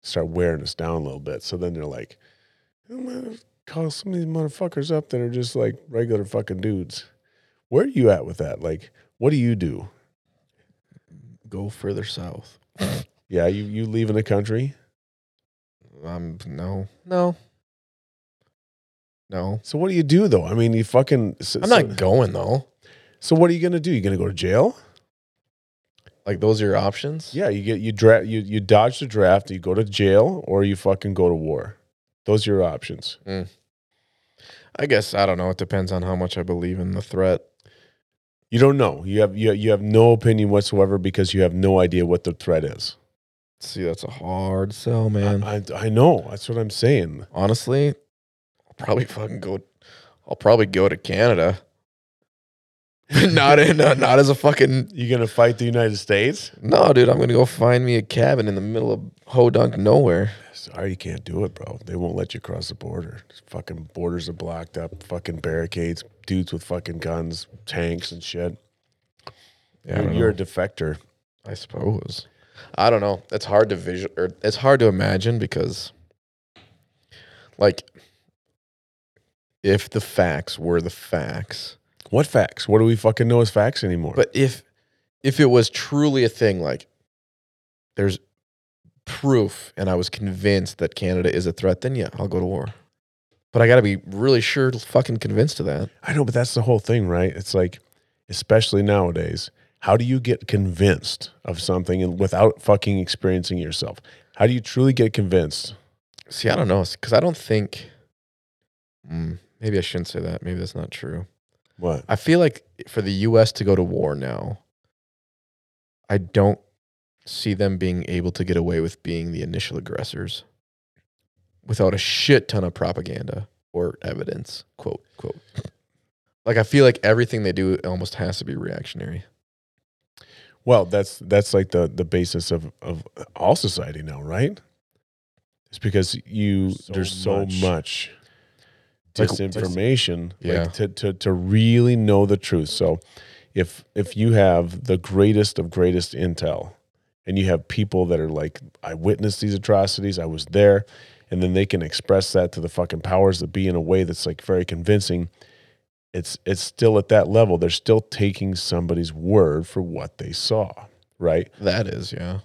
Start wearing us down a little bit. So then they're like, call some of these motherfuckers up that are just like regular fucking dudes. Where are you at with that? Like, what do you do? Go further south. Yeah, you you leaving the country. Um, no, no, no. So what do you do though? I mean, you fucking. So, I'm not going though. So what are you gonna do? You gonna go to jail? Like those are your options. Yeah, you get you draft you you dodge the draft. You go to jail or you fucking go to war. Those are your options. I guess I don't know. It depends on how much I believe in the threat. You don't know. You have you you have no opinion whatsoever because you have no idea what the threat is. See, that's a hard sell, man. I, I I know. That's what I'm saying. Honestly, I'll probably fucking go. I'll probably go to Canada. <laughs> not in, uh, not as a fucking You gonna fight the United States? no, dude. I'm gonna go find me a cabin in the middle of hodunk nowhere. Sorry, you can't do it, bro. They won't let you cross the border. Fucking borders are blocked up. Fucking barricades. Dudes with fucking guns, tanks, and shit. Yeah, you're, you're a defector. I suppose. I don't know. It's hard to visual or it's hard to imagine because like if the facts were the facts. What facts? What do we fucking know as facts anymore? But if if it was truly a thing like there's proof and I was convinced that Canada is a threat, then yeah, I'll go to war. But I got to be really sure fucking convinced of that. I know, but that's the whole thing, right? It's like, especially nowadays, how do you get convinced of something and without fucking experiencing yourself? How do you truly get convinced? See, I don't know cuz I don't think Mm, maybe I shouldn't say that. Maybe that's not true. What? I feel like for the US to go to war now, I don't see them being able to get away with being the initial aggressors without a shit ton of propaganda or evidence, quote, quote. <laughs> Like I feel like everything they do almost has to be reactionary. Well, that's that's like the the basis of of all society now, right? It's because you So there's so much. much Like- disinformation, Yeah. like to, to to really know the truth. So, if if you have the greatest of greatest intel, and you have people that are like, I witnessed these atrocities, I was there, and then they can express that to the fucking powers that be in a way that's like very convincing. It's it's still at that level. They're still taking somebody's word for what they saw, right? That is, yeah.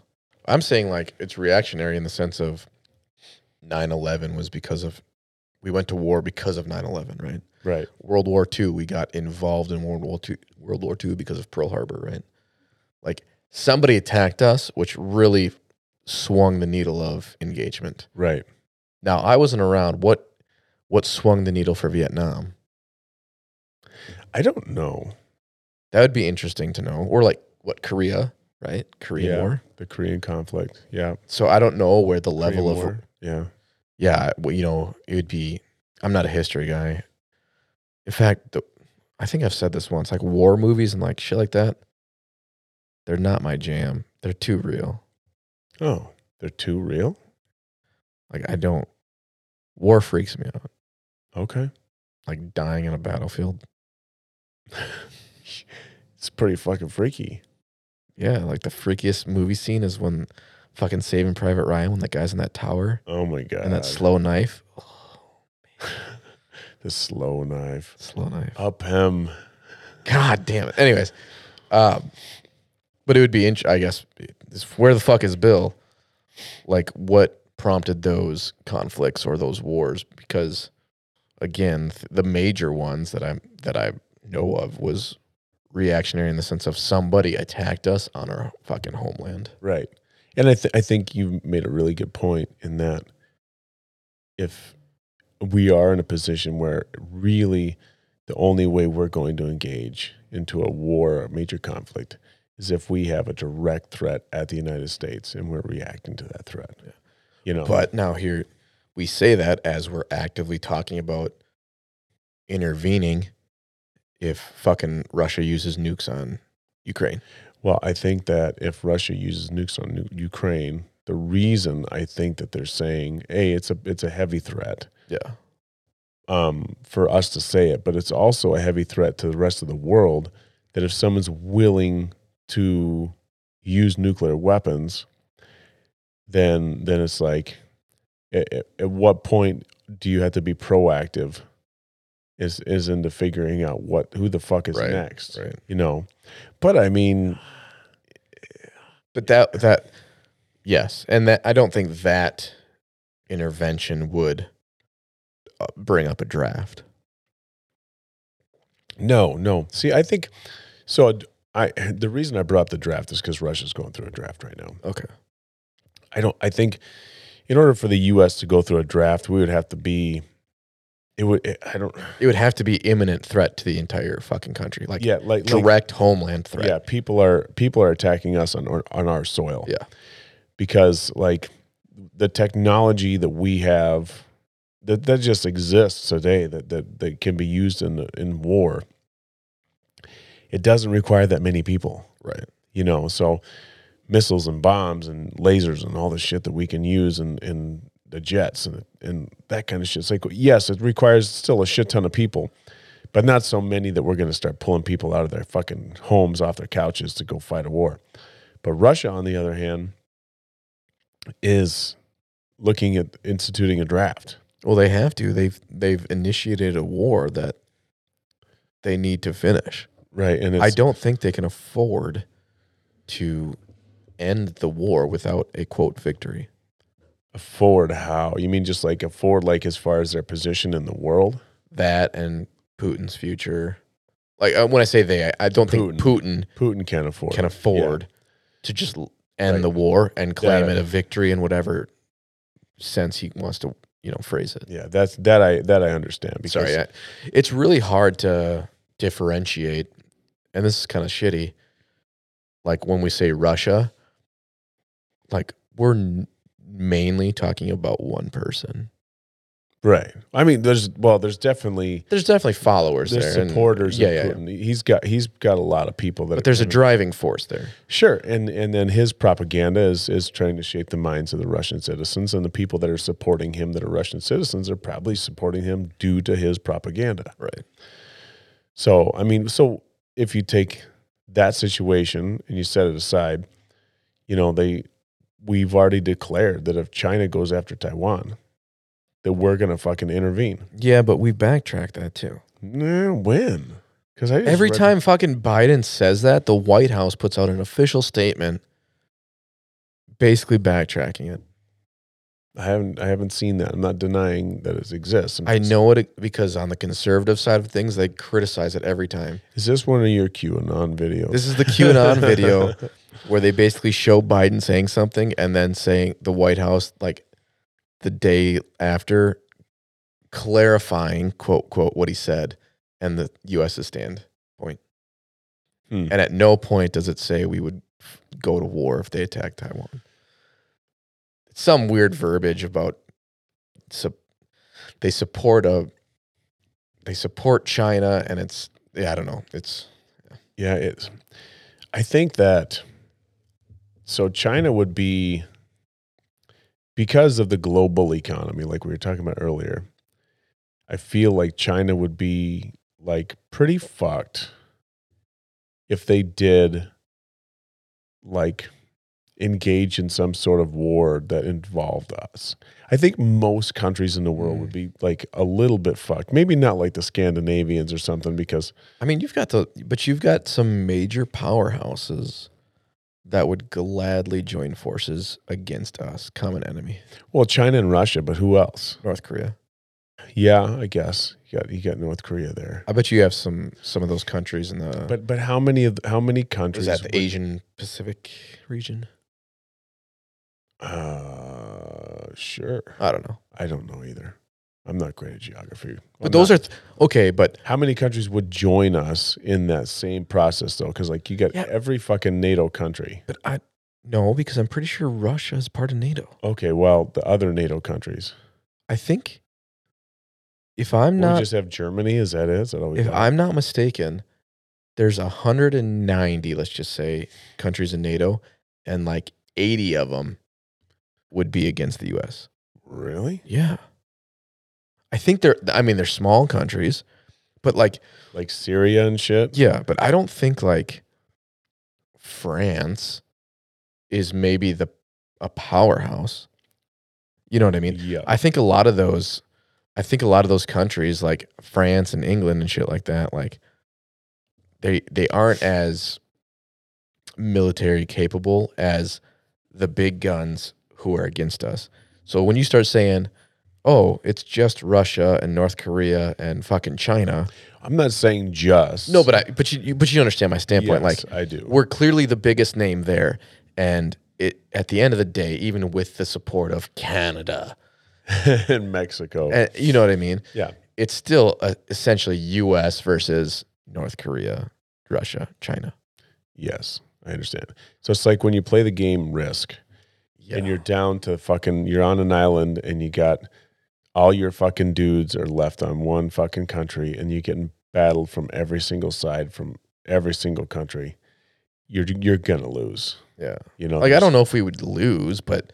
I'm saying like it's reactionary in the sense of 9/11 was because of we went to war because of 9/11, right? Right. World War II, we got involved in World War II, World War II because of Pearl Harbor, right? Like somebody attacked us, which really swung the needle of engagement. Right. Now, I wasn't around. What what swung the needle for Vietnam? I don't know. That would be interesting to know. Or like what Korea, right? Korean Yeah. War. The Korean conflict. Yeah. So I don't know where the level Korean of War. Yeah. yeah, well, you know, it would be. I'm not a history guy. In fact, the, I think I've said this once. Like war movies and like shit like that, they're not my jam. They're too real. Oh, they're too real? Like I don't. War freaks me out. Okay. Like dying in a battlefield. <laughs> It's pretty fucking freaky. Yeah, like the freakiest movie scene is when fucking Saving Private Ryan when that guy's in that tower Oh my god. and that slow knife. <laughs> the slow knife. Slow knife. Up him. God damn it. Anyways, um, But it would be, int- I guess, where the fuck is Bill? Like, what prompted those conflicts or those wars? Because, again, th- the major ones that I that I know of was reactionary in the sense of somebody attacked us on our fucking homeland. Right. And I, th- I think you made a really good point in that if we are in a position where really the only way we're going to engage into a war a major conflict is if we have a direct threat at the United States and we're reacting to that threat. You know, But now here we say that as we're actively talking about intervening if fucking Russia uses nukes on Ukraine. Well, I think that if Russia uses nukes on nu- Ukraine, the reason I think that they're saying, "Hey, it's a it's a heavy threat," Yeah. um, for us to say it, but it's also a heavy threat to the rest of the world. That if someone's willing to use nuclear weapons, then then it's like, at, at- at what point do you have to be proactive? Is is into figuring out what who the fuck is Right, next, right. You know, but I mean, But that that yes, and that I don't think that intervention would uh, bring up a draft. No, no. See, I think so. I the reason I brought up the draft is because Russia's going through a draft right now. Okay. I don't. I think in order for the U.S. to go through a draft, we would have to be. It would. I don't. It would have to be imminent threat to the entire fucking country, like Yeah, like like- direct homeland threat. Yeah, people are people are attacking us on on our soil. Yeah. because like the technology that we have that that just exists today that that, that can be used in the, in war. It doesn't require that many people. Right. you know so missiles and bombs and lasers and all the shit that we can use and, in the jets and, and that kind of shit it's like yes it requires still a shit ton of people but not so many that we're going to start pulling people out of their fucking homes off their couches to go fight a war but russia on the other hand is looking at instituting a draft Well, they have to. They've they've initiated a war that they need to finish. Right and I don't think they can afford to end the war without a quote victory. Afford how you mean just like afford, like as far as their position in the world That and Putin's future. Like uh, when I say they, I, I don't think Putin putin can't afford can afford to just end Right. the war and claim Yeah. it a victory in whatever sense he wants to, you know, phrase it. Yeah, that's that I that I understand. Because, Sorry, I, it's really hard to differentiate, and this is kind of shitty. Like when we say Russia, like we're n- mainly talking about one person. right. I mean, there's well, there's definitely There's definitely followers there's there, and- supporters. yeah, of yeah, yeah. Putin. He's got he's got a lot of people that. But there's a driving force there. sure, and and then his propaganda is is trying to shape the minds of the Russian citizens, and the people that are supporting him that are Russian citizens are probably supporting him due to his propaganda. Right. So I mean, so if you take that situation and you set it aside, you know they we've already declared that if China goes after Taiwan, that we're gonna fucking intervene. Yeah, but we backtracked that too. Nah, when? Because Every read- time fucking Biden says that, the White House puts out an official statement basically backtracking it. I haven't I haven't seen that. I'm not denying that it exists. I'm I just- know it because on the conservative side of things, they criticize it every time. Is this one of your QAnon videos? This is the QAnon <laughs> video where they basically show Biden saying something and then saying the White House, like the day after, clarifying, quote, quote, what he said and the US's stand point. Hmm. And at no point does it say we would go to war if they attack Taiwan. Some weird verbiage about sup- they support a they support China and it's yeah, I don't know. It's Yeah, it's. I think that. So China would be. Because of the global economy, like we were talking about earlier, I feel like China would be like pretty fucked if they did like engage in some sort of war that involved us. I think most countries in the world Mm. would be like a little bit fucked. Maybe not like the Scandinavians or something because I mean, you've got the, but you've got some major powerhouses that would gladly join forces against us, common enemy, Well, China and Russia, but who else? North Korea. Yeah, I guess you got you got North Korea there. I bet you have some some of those countries in the But but how many of how many is countries? that the would- Asian Pacific region? Uh, sure. I don't know. I don't know either. I'm not great at geography. But those are th- okay, but how many countries would join us in that same process though? Because like you got Yeah. every fucking NATO country. but I no, because I'm pretty sure Russia is part of NATO. Okay, well the other NATO countries. I think if I'm we not just have Germany. Is that it? Is that all we if? I'm not mistaken, there's 190, let's just say, countries in NATO, and like 80 of them would be against the US. really Yeah. I think they're I mean they're small countries, but like like Syria and shit. yeah, but I don't think like France is maybe the a powerhouse. You know what I mean? yeah. I think a lot of those, I think a lot of those countries like France and England and shit like that, like they they aren't as military capable as the big guns who are against us. So when you start saying, "Oh, it's just Russia and North Korea and fucking China," I'm not saying just. no, but I but you you- but you understand my standpoint. Yes, Like I do. we're clearly the biggest name there, and it at the end of the day, even with the support of Canada, <laughs> and Mexico. and you know what I mean. yeah. it's still uh, essentially U.S. versus North Korea, Russia, China. Yes, I understand. So it's like when you play the game Risk. Yeah, and you're down to fucking you're on an island and you got all your fucking dudes are left on one fucking country and you getting battled from every single side from every single country you're you're gonna lose yeah. you know Like I don't know if we would lose, but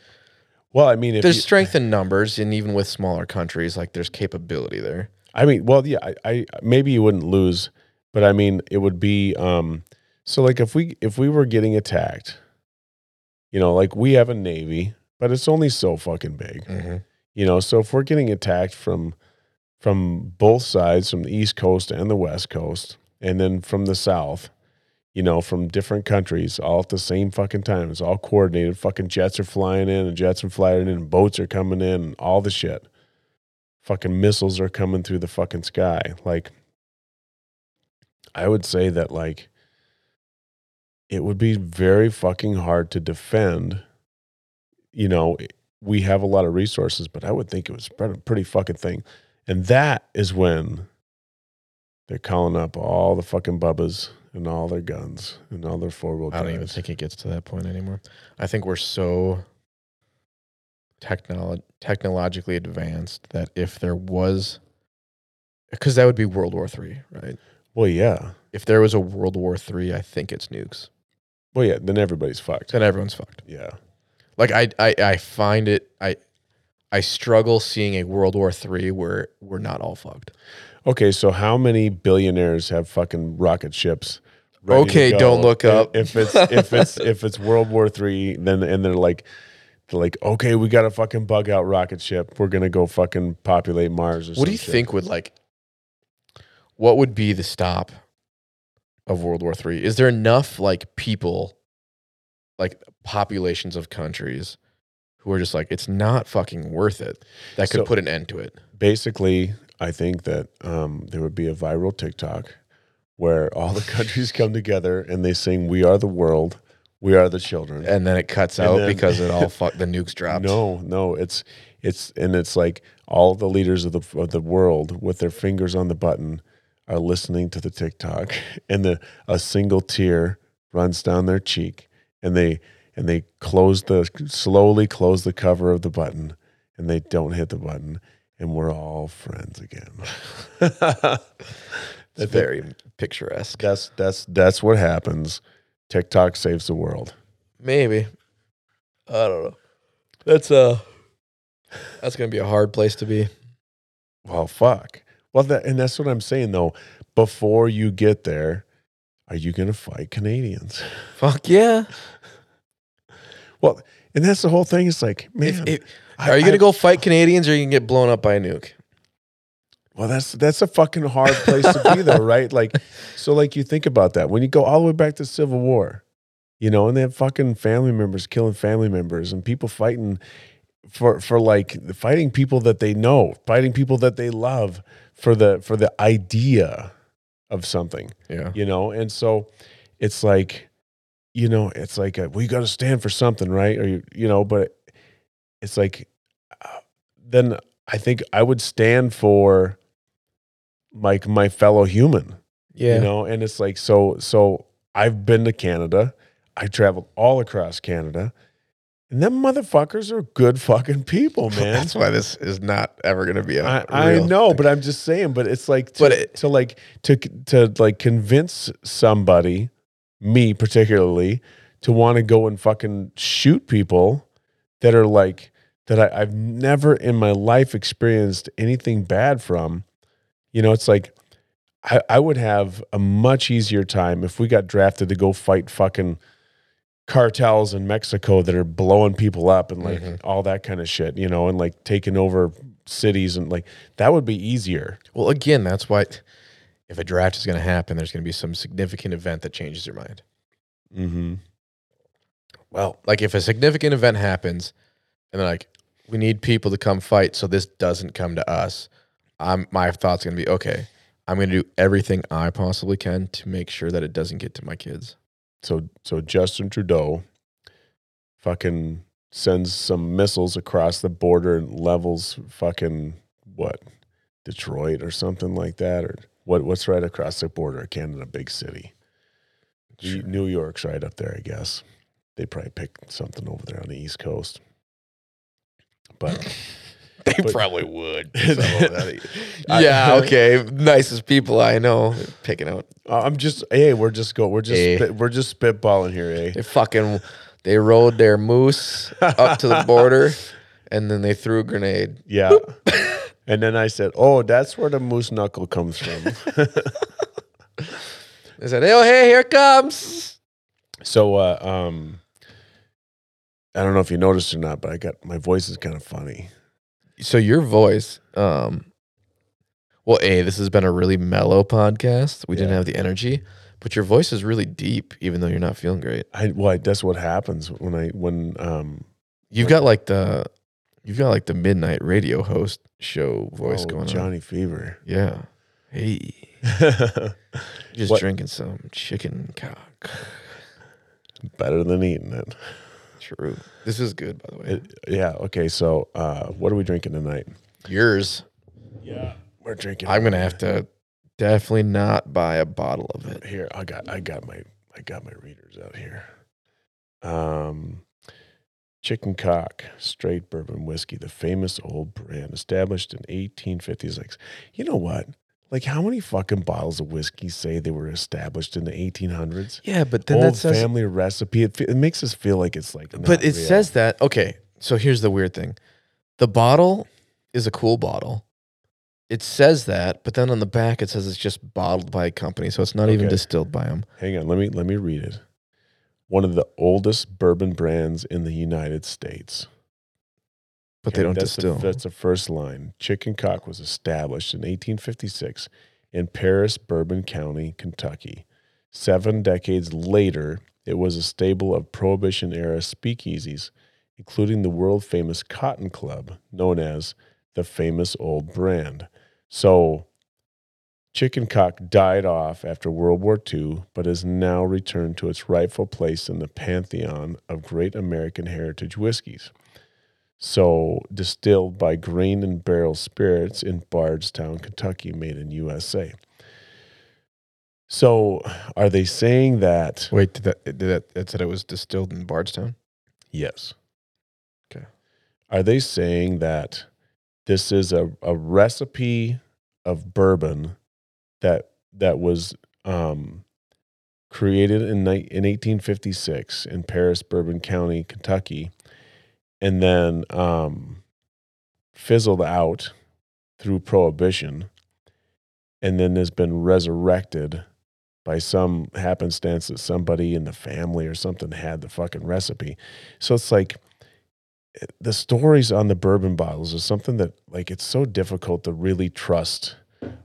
well i mean if there's you, strength in numbers, and even with smaller countries, like there's capability there. i mean well yeah I, I maybe you wouldn't lose but i mean it would be um so like if we if we were getting attacked you know like we have a navy but it's only so fucking big mm-hmm. You know, so if we're getting attacked from from both sides, from the East Coast and the West Coast, and then from the South, you know, from different countries, all at the same fucking time. It's all coordinated. Fucking jets are flying in, and jets are flying in, and boats are coming in, and all the shit. Fucking missiles are coming through the fucking sky. Like, I would say that like it would be very fucking hard to defend. You know, we have a lot of resources, but I would think it was a pretty fucking thing. And that is when they're calling up all the fucking bubbas and all their guns and all their four wheel I don't even think it gets to that point anymore. I think we're so technolo- technologically advanced that if there was, because that would be World War Three, right? Well, yeah. If there was a World War Three, I think it's nukes. Well, yeah. Then everybody's fucked. Then everyone's fucked. Yeah. Like I, I, I find it. I, I struggle seeing a World War Three where we're not all fucked. Okay. So how many billionaires have fucking rocket ships? ready to Okay, go? don't look up. If it's if it's if it's World War Three, then and they're like. They're like, okay, we got a fucking bug out rocket ship. We're gonna go fucking populate Mars. Or What do you shit." think would like? What would be the stop of World War Three? Is there enough like people, like populations of countries, who are just like it's not fucking worth it that could So- put an end to it? basically, I think that um, there would be a viral TikTok where all the <laughs> countries come together and they sing "We Are the World, We Are the Children." And then it cuts And out then- because it all <laughs> fuck the nukes dropped. No, no, it's it's and it's like all the leaders of the of the world with their fingers on the button are listening to the TikTok, <laughs> and the a single tear runs down their cheek, and they and they close the slowly close the cover of the button, and they don't hit the button, and we're all friends again. <laughs> it's very picturesque. That's that's that's what happens. TikTok saves the world. Maybe. I don't know. That's uh that's gonna be a hard place to be. Well, fuck. Well, that and that's what I'm saying though. Before you get there, are you going to fight Canadians? <laughs> Fuck yeah. Well, and that's the whole thing. It's like, man, If, if, I- are you gonna go fight Canadians or are you gonna get blown up by a nuke? Well, that's that's a fucking hard place to be though, right? Like, so like you think about that when you go all the way back to Civil War. you know, and they have fucking family members killing family members and people fighting for for like fighting people that they know, fighting people that they love for the for the idea of something, Yeah. you know. And so it's like, you know, it's like a, well, you got to stand for something, right? Or you, you know, but it's like, uh, then I think I would stand for like my fellow human, Yeah. you know. And it's like so so I've been to Canada. I traveled all across Canada. And them motherfuckers are good fucking people, <laughs> man. That's why this is not ever going to be a I, I know, thing. but I'm just saying. But it's like, to, But it- to like to to like convince somebody, me particularly, to want to go and fucking shoot people that are like that I, I've never in my life experienced anything bad from. You know, it's like I, I would have a much easier time if we got drafted to go fight fucking cartels in Mexico that are blowing people up and like Mhm. all that kind of shit, you know, and like taking over cities and like that would be easier. Well, again, that's why if a draft is going to happen, there's going to be some significant event that changes your mind. Mm-hmm. Well, like if a significant event happens and they're like, we need people to come fight so this doesn't come to us, I'm, my thought's going to be, okay, I'm going to do everything I possibly can to make sure that it doesn't get to my kids. So so Justin Trudeau fucking sends some missiles across the border and levels fucking what Detroit or something like that or what what's right across the border Canada, big city. Sure. New York's right up there, I guess. They probably picked something over there on the East Coast. But <laughs> <laughs> They But- probably would. <laughs> I- yeah, okay. <laughs> Nicest people I know picking out. I'm just hey, we're just go we're just spit, we're just spitballing here, eh? They fucking they rode their moose up to the border and then they threw a grenade. Yeah. and then I said, "Oh, that's where the moose knuckle comes from." They said, "Oh, hey, here it comes." so, uh, um, I don't know if you noticed or not, but I got my voice is kind of funny. So your voice, um, well, a this has been a really mellow podcast. We didn't Yeah. have the energy, but your voice is really deep, even though you're not feeling great. I well, I, that's what happens when I when um You've got like the, you've got like the midnight radio host show voice oh, going on. Johnny Fever. Yeah. Hey, <laughs> just What- drinking some chicken cock. Better than eating it. True. This is good, by the way. It- Yeah. Okay. So, uh, what are we drinking tonight? Yours. Yeah, we're drinking. I'm gonna have to definitely not buy a bottle of it. here i got i got my i got my readers out here um chicken cock straight bourbon whiskey the famous old brand established in 1856 you know what like how many fucking bottles of whiskey say they were established in the 1800s Yeah, but then old that says family recipe it, fe- it makes us feel like it's like But it real. says that. Okay, so here's the weird thing. The bottle is a cool bottle. It says that, but then on the back it says it's just bottled by a company, so it's not even distilled by them. hang on let me let me read it one of the oldest bourbon brands in the united states But they don't that's distill. The, that's the first line. Chicken Cock was established in 1856 in Paris, Bourbon County, Kentucky. Seven decades later, it was a stable of Prohibition era speakeasies, including the world famous Cotton Club, known as the famous old brand. So, Chicken Cock died off after World War II, but has now returned to its rightful place in the pantheon of great American heritage whiskeys. So, distilled by Grain and Barrel Spirits in Bardstown, Kentucky, made in USA. So, are they saying that? Wait, did that did that it said it was distilled in Bardstown? Yes. Okay. Are they saying that this is a, a recipe of bourbon that that was um, created in in 1856 in Paris, Bourbon County, Kentucky, and then um, fizzled out through Prohibition, and then has been resurrected by some happenstance that somebody in the family or something had the fucking recipe. So it's like eh, the stories on the bourbon bottles is something that like it's so difficult to really trust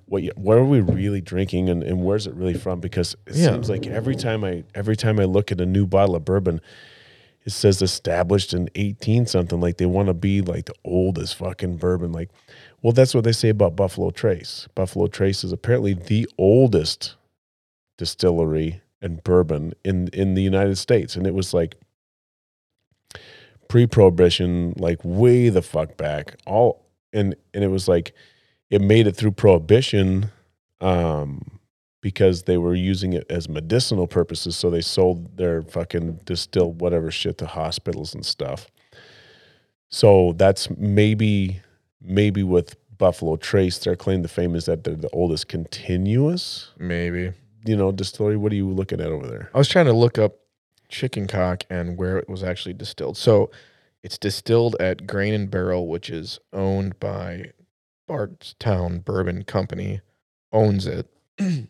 what you, what are we really drinking and, and where's it really from? Because it Yeah. seems like every time I every time I look at a new bottle of bourbon, it says established in 18 something. Like they want to be like the oldest fucking bourbon. Like, well, that's what they say about Buffalo Trace. Buffalo Trace is apparently the oldest distillery and bourbon in in the United States, and it was like pre-prohibition, like way the fuck back. All and and it was like it made it through prohibition um because they were using it as medicinal purposes so they sold their fucking distilled whatever shit to hospitals and stuff so that's maybe maybe with buffalo trace their claim to fame is that they're the oldest continuous Maybe. you know distillery what are you looking at over there I was trying to look up chicken cock and where it was actually distilled. So it's distilled at Grain and Barrel, which is owned by Bardstown Bourbon Company, owns it. <clears throat>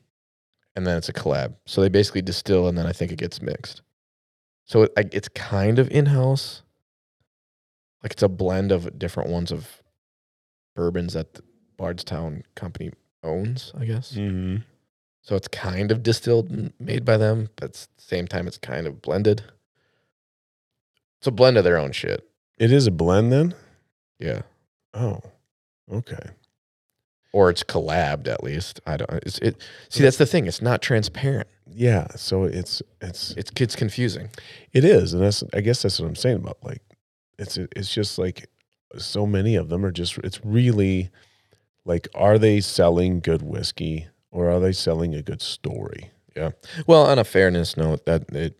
and then it's a collab. So they basically distill and then I think it gets mixed. So it, it's kind of in house. Like it's a blend of different ones of bourbons that the Bardstown Company owns, I guess. mm-hmm. So it's kind of distilled and made by them, but at the same time, it's kind of blended. It's a blend of their own shit. it is a blend then Yeah. oh okay Or it's collabed at least. I don't. It's it. See, that's the thing. It's not transparent. yeah so it's it's It's it's confusing. It is, and that's I guess that's what I'm saying about like it's it's just like so many of them are just it's really like are they selling good whiskey or are they selling a good story? Yeah. Well, on a fairness note, that it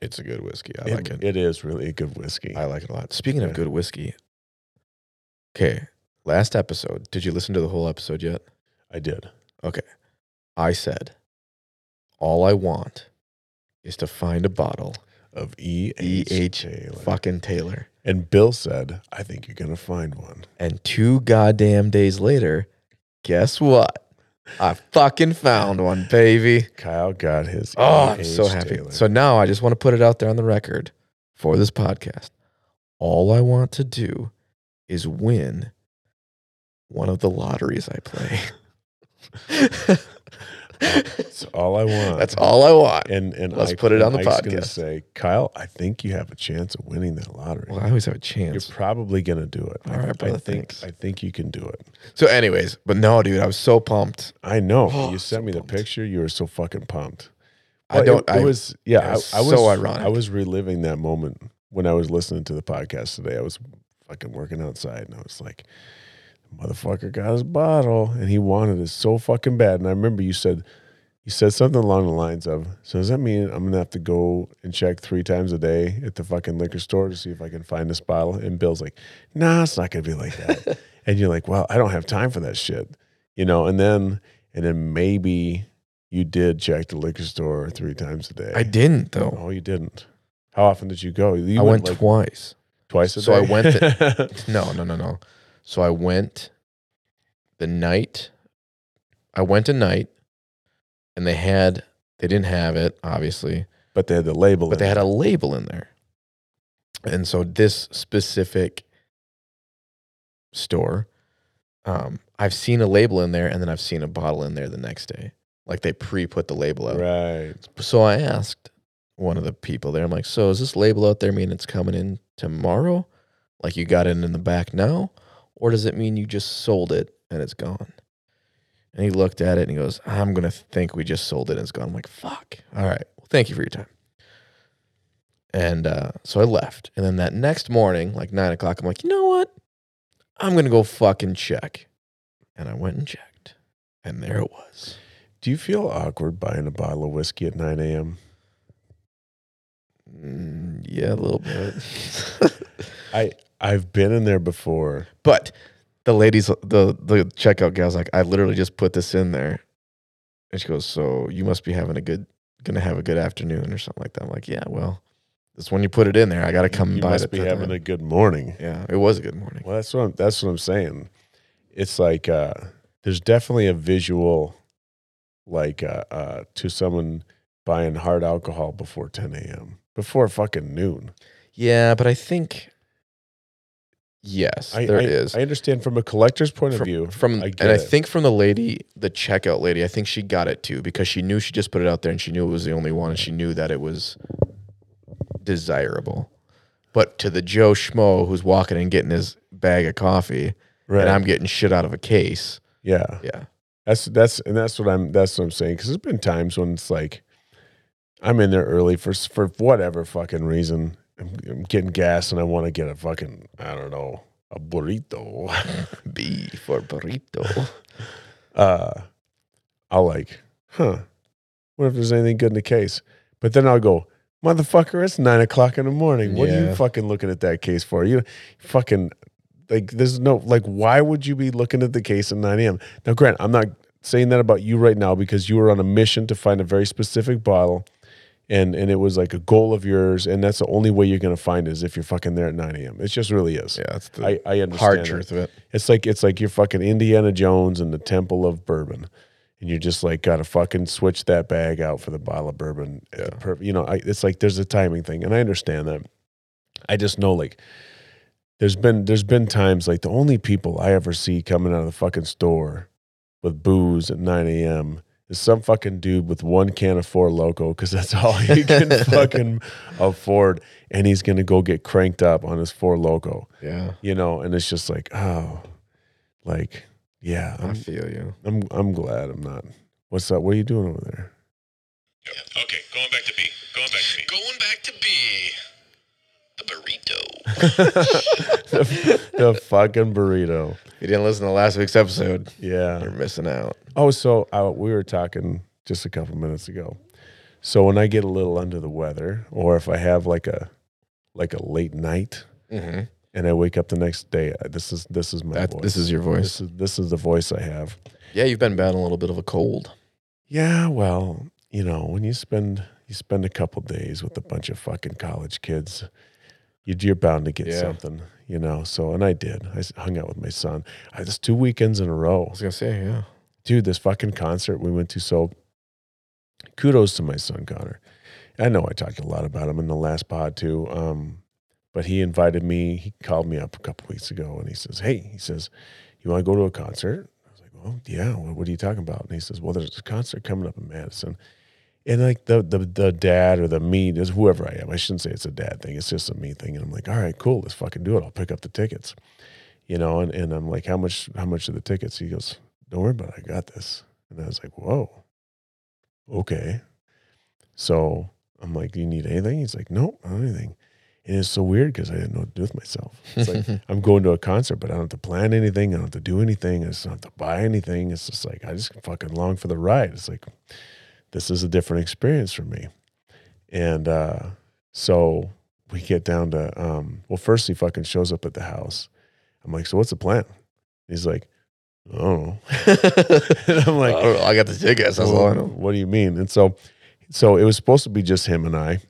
it's a good whiskey. I like it. It is really a good whiskey. I like it a lot. Speaking of Yeah. good whiskey, okay. Last episode. Did you listen to the whole episode yet? I did. Okay. I said, all I want is to find a bottle Of E. H. Taylor. fucking Taylor. And Bill said, "I think you're gonna find one." And two goddamn days later, guess what? I fucking found one, baby. Kyle got his. Oh, I'm so happy. Taylor. So now I just want to put it out there on the record for this podcast. All I want to do is win one of the lotteries I play. That's all I want. That's all I want. And and Let's I- put it on the Ike's gonna podcast. say, Kyle, I think you have a chance of winning that lottery. Well, I always have a chance. You're probably gonna do it. All I, right, I think thanks. I think you can do it. So, anyways, but no, dude, I was so pumped. I know. Oh, you sent so me the pumped. picture. You were so fucking pumped. I don't. It, it I, was yeah. was I, I was so ironic. I was reliving that moment when I was listening to the podcast today. I was fucking working outside, and I was like, "Motherfucker got his bottle, and he wanted it so fucking bad." And I remember you said. You said something along the lines of, "So does that mean I'm gonna have to go and check three times a day at the fucking liquor store to see if I can find this bottle?" And Bill's like, "Nah, it's not gonna be like that." <laughs> and you're like, "Well, I don't have time for that shit," you know. And then, and then maybe you did check the liquor store three times a day. I didn't though. Oh, you didn't. How often did you go? You I went like twice. twice a so I went <laughs> No, no, no, no. So I went the night. I went a night, and they had they didn't have it obviously, but they had the label. but in they had a label in there. And so this specific store, um, I've seen a label in there, and then I've seen a bottle in there the next day. Like they pre-put the label out. right. So I asked one of the people there, I'm like, so is this label out there mean it's coming in tomorrow? Like you got it in the back now? Or does it mean you just sold it and it's gone? And he looked at it and he goes, I'm going to think we just sold it and it's gone. I'm like, fuck. All right. Well, thank you for your time. And uh, so I left. And then that next morning, like nine o'clock, I'm like, you know what? I'm going to go fucking check. And I went and checked. And there it was. Do you feel awkward buying a bottle of whiskey at 9 a.m.? Mm, yeah, a little bit. <laughs> I I've been in there before. But the ladies, the the checkout gal's like, I literally just put this in there, and she goes, "So you must be having a good, gonna have a good afternoon or something like that." I'm like, "Yeah, well, this when you put it in there, I got to come you by You must be having that." a good morning. Yeah, it was a good morning. Well, that's what I'm, that's what I'm saying. It's like uh, there's definitely a visual, like uh, uh, to someone buying hard alcohol before 10 a.m. before fucking noon. Yeah, but I think, Yes, I, there I, is. I understand from a collector's point of view. from I and I think from the lady, the checkout lady, I think she got it too because she knew she just put it out there and she knew it was the only one and she knew that it was desirable. But to the Joe Schmo who's walking and getting his bag of coffee right. and I'm getting shit out of a case, yeah. yeah, That's that's and that's what I'm that's what I'm saying because there's been times when it's like I'm in there early for for whatever fucking reason. I'm, I'm getting gas and I want to get a fucking I don't know a burrito. <laughs> B for burrito. <laughs> uh, I'll like, huh? What if there's anything good in the case? But then I'll go, motherfucker, it's nine o'clock in the morning. What are Yeah. you fucking looking at that case for? You fucking like there's no like why would you be looking at the case at 9 a.m. Now, Grant, I'm not saying that about you right now because you were on a mission to find a very specific bottle and and it was like a goal of yours, and that's the only way you're gonna find is if you're fucking there at 9 a.m. It just really is. Yeah, that's the I, I understand. hard truth of it. It's like it's like you're fucking Indiana Jones in the Temple of Bourbon, and you're just like got to fucking switch that bag out for the bottle of bourbon. Yeah. per- you know, I, it's like there's a timing thing, and I understand that. I just know like there's been there's been times like the only people I ever see coming out of the fucking store with booze at 9 a.m. is some fucking dude with one can of Four Loco because that's <laughs> all he can <laughs> fucking afford, and he's gonna go get cranked up on his Four Loco Yeah, you know, and it's just like, oh, like, yeah, I I'm, feel you. I'm, I'm glad I'm not. What's up? What are you doing over there? Okay, going back to B. Going back to B. Going back to B. The burrito. The, the fucking burrito. If you didn't listen to last week's episode, Yeah. you're missing out. Oh, so uh, we were talking just a couple minutes ago. So when I get a little under the weather, or if I have like a, like a late night, Mm-hmm. and I wake up the next day, uh, this is this is my That, voice. this is your voice. this is this is the voice I have. Yeah, you've been battling a little bit of a cold. Yeah, well, you know, when you spend you spend a couple days with a bunch of fucking college kids, you're bound to get Yeah. something, you know. So, and I did. I hung out with my son. I just two weekends in a row, I was gonna say, yeah. dude. This fucking concert we went to. So, kudos to my son Connor. I know I talked a lot about him in the last pod too. Um, but he invited me. He called me up a couple weeks ago, and he says, "Hey," he says, "You want to go to a concert?" I was like, "Well, yeah. What, what are you talking about?" And he says, "Well, there's a concert coming up in Madison." And like the the the dad or the me, is whoever I am. I shouldn't say it's a dad thing. It's just a me thing. And I'm like, all right, cool. Let's fucking do it. I'll pick up the tickets. You know, and, and I'm like, how much how much are the tickets? He goes, Don't worry about it. I got this. And I was like, Whoa. Okay. So I'm like, Do you need anything? He's like, Nope, not anything. And it's so weird because I didn't know what to do with myself. It's like <laughs> I'm going to a concert, but I don't have to plan anything. I don't have to do anything. I just don't have to buy anything. It's just like I just fucking long for the ride. It's like this is a different experience for me. And uh, so we get down to um, well, first he fucking shows up at the house. I'm like, so what's the plan? He's like, I don't know. <laughs> and I'm like, I, don't know, I got the tickets. That's all I well, know. What do you mean? And so, so it was supposed to be just him and I.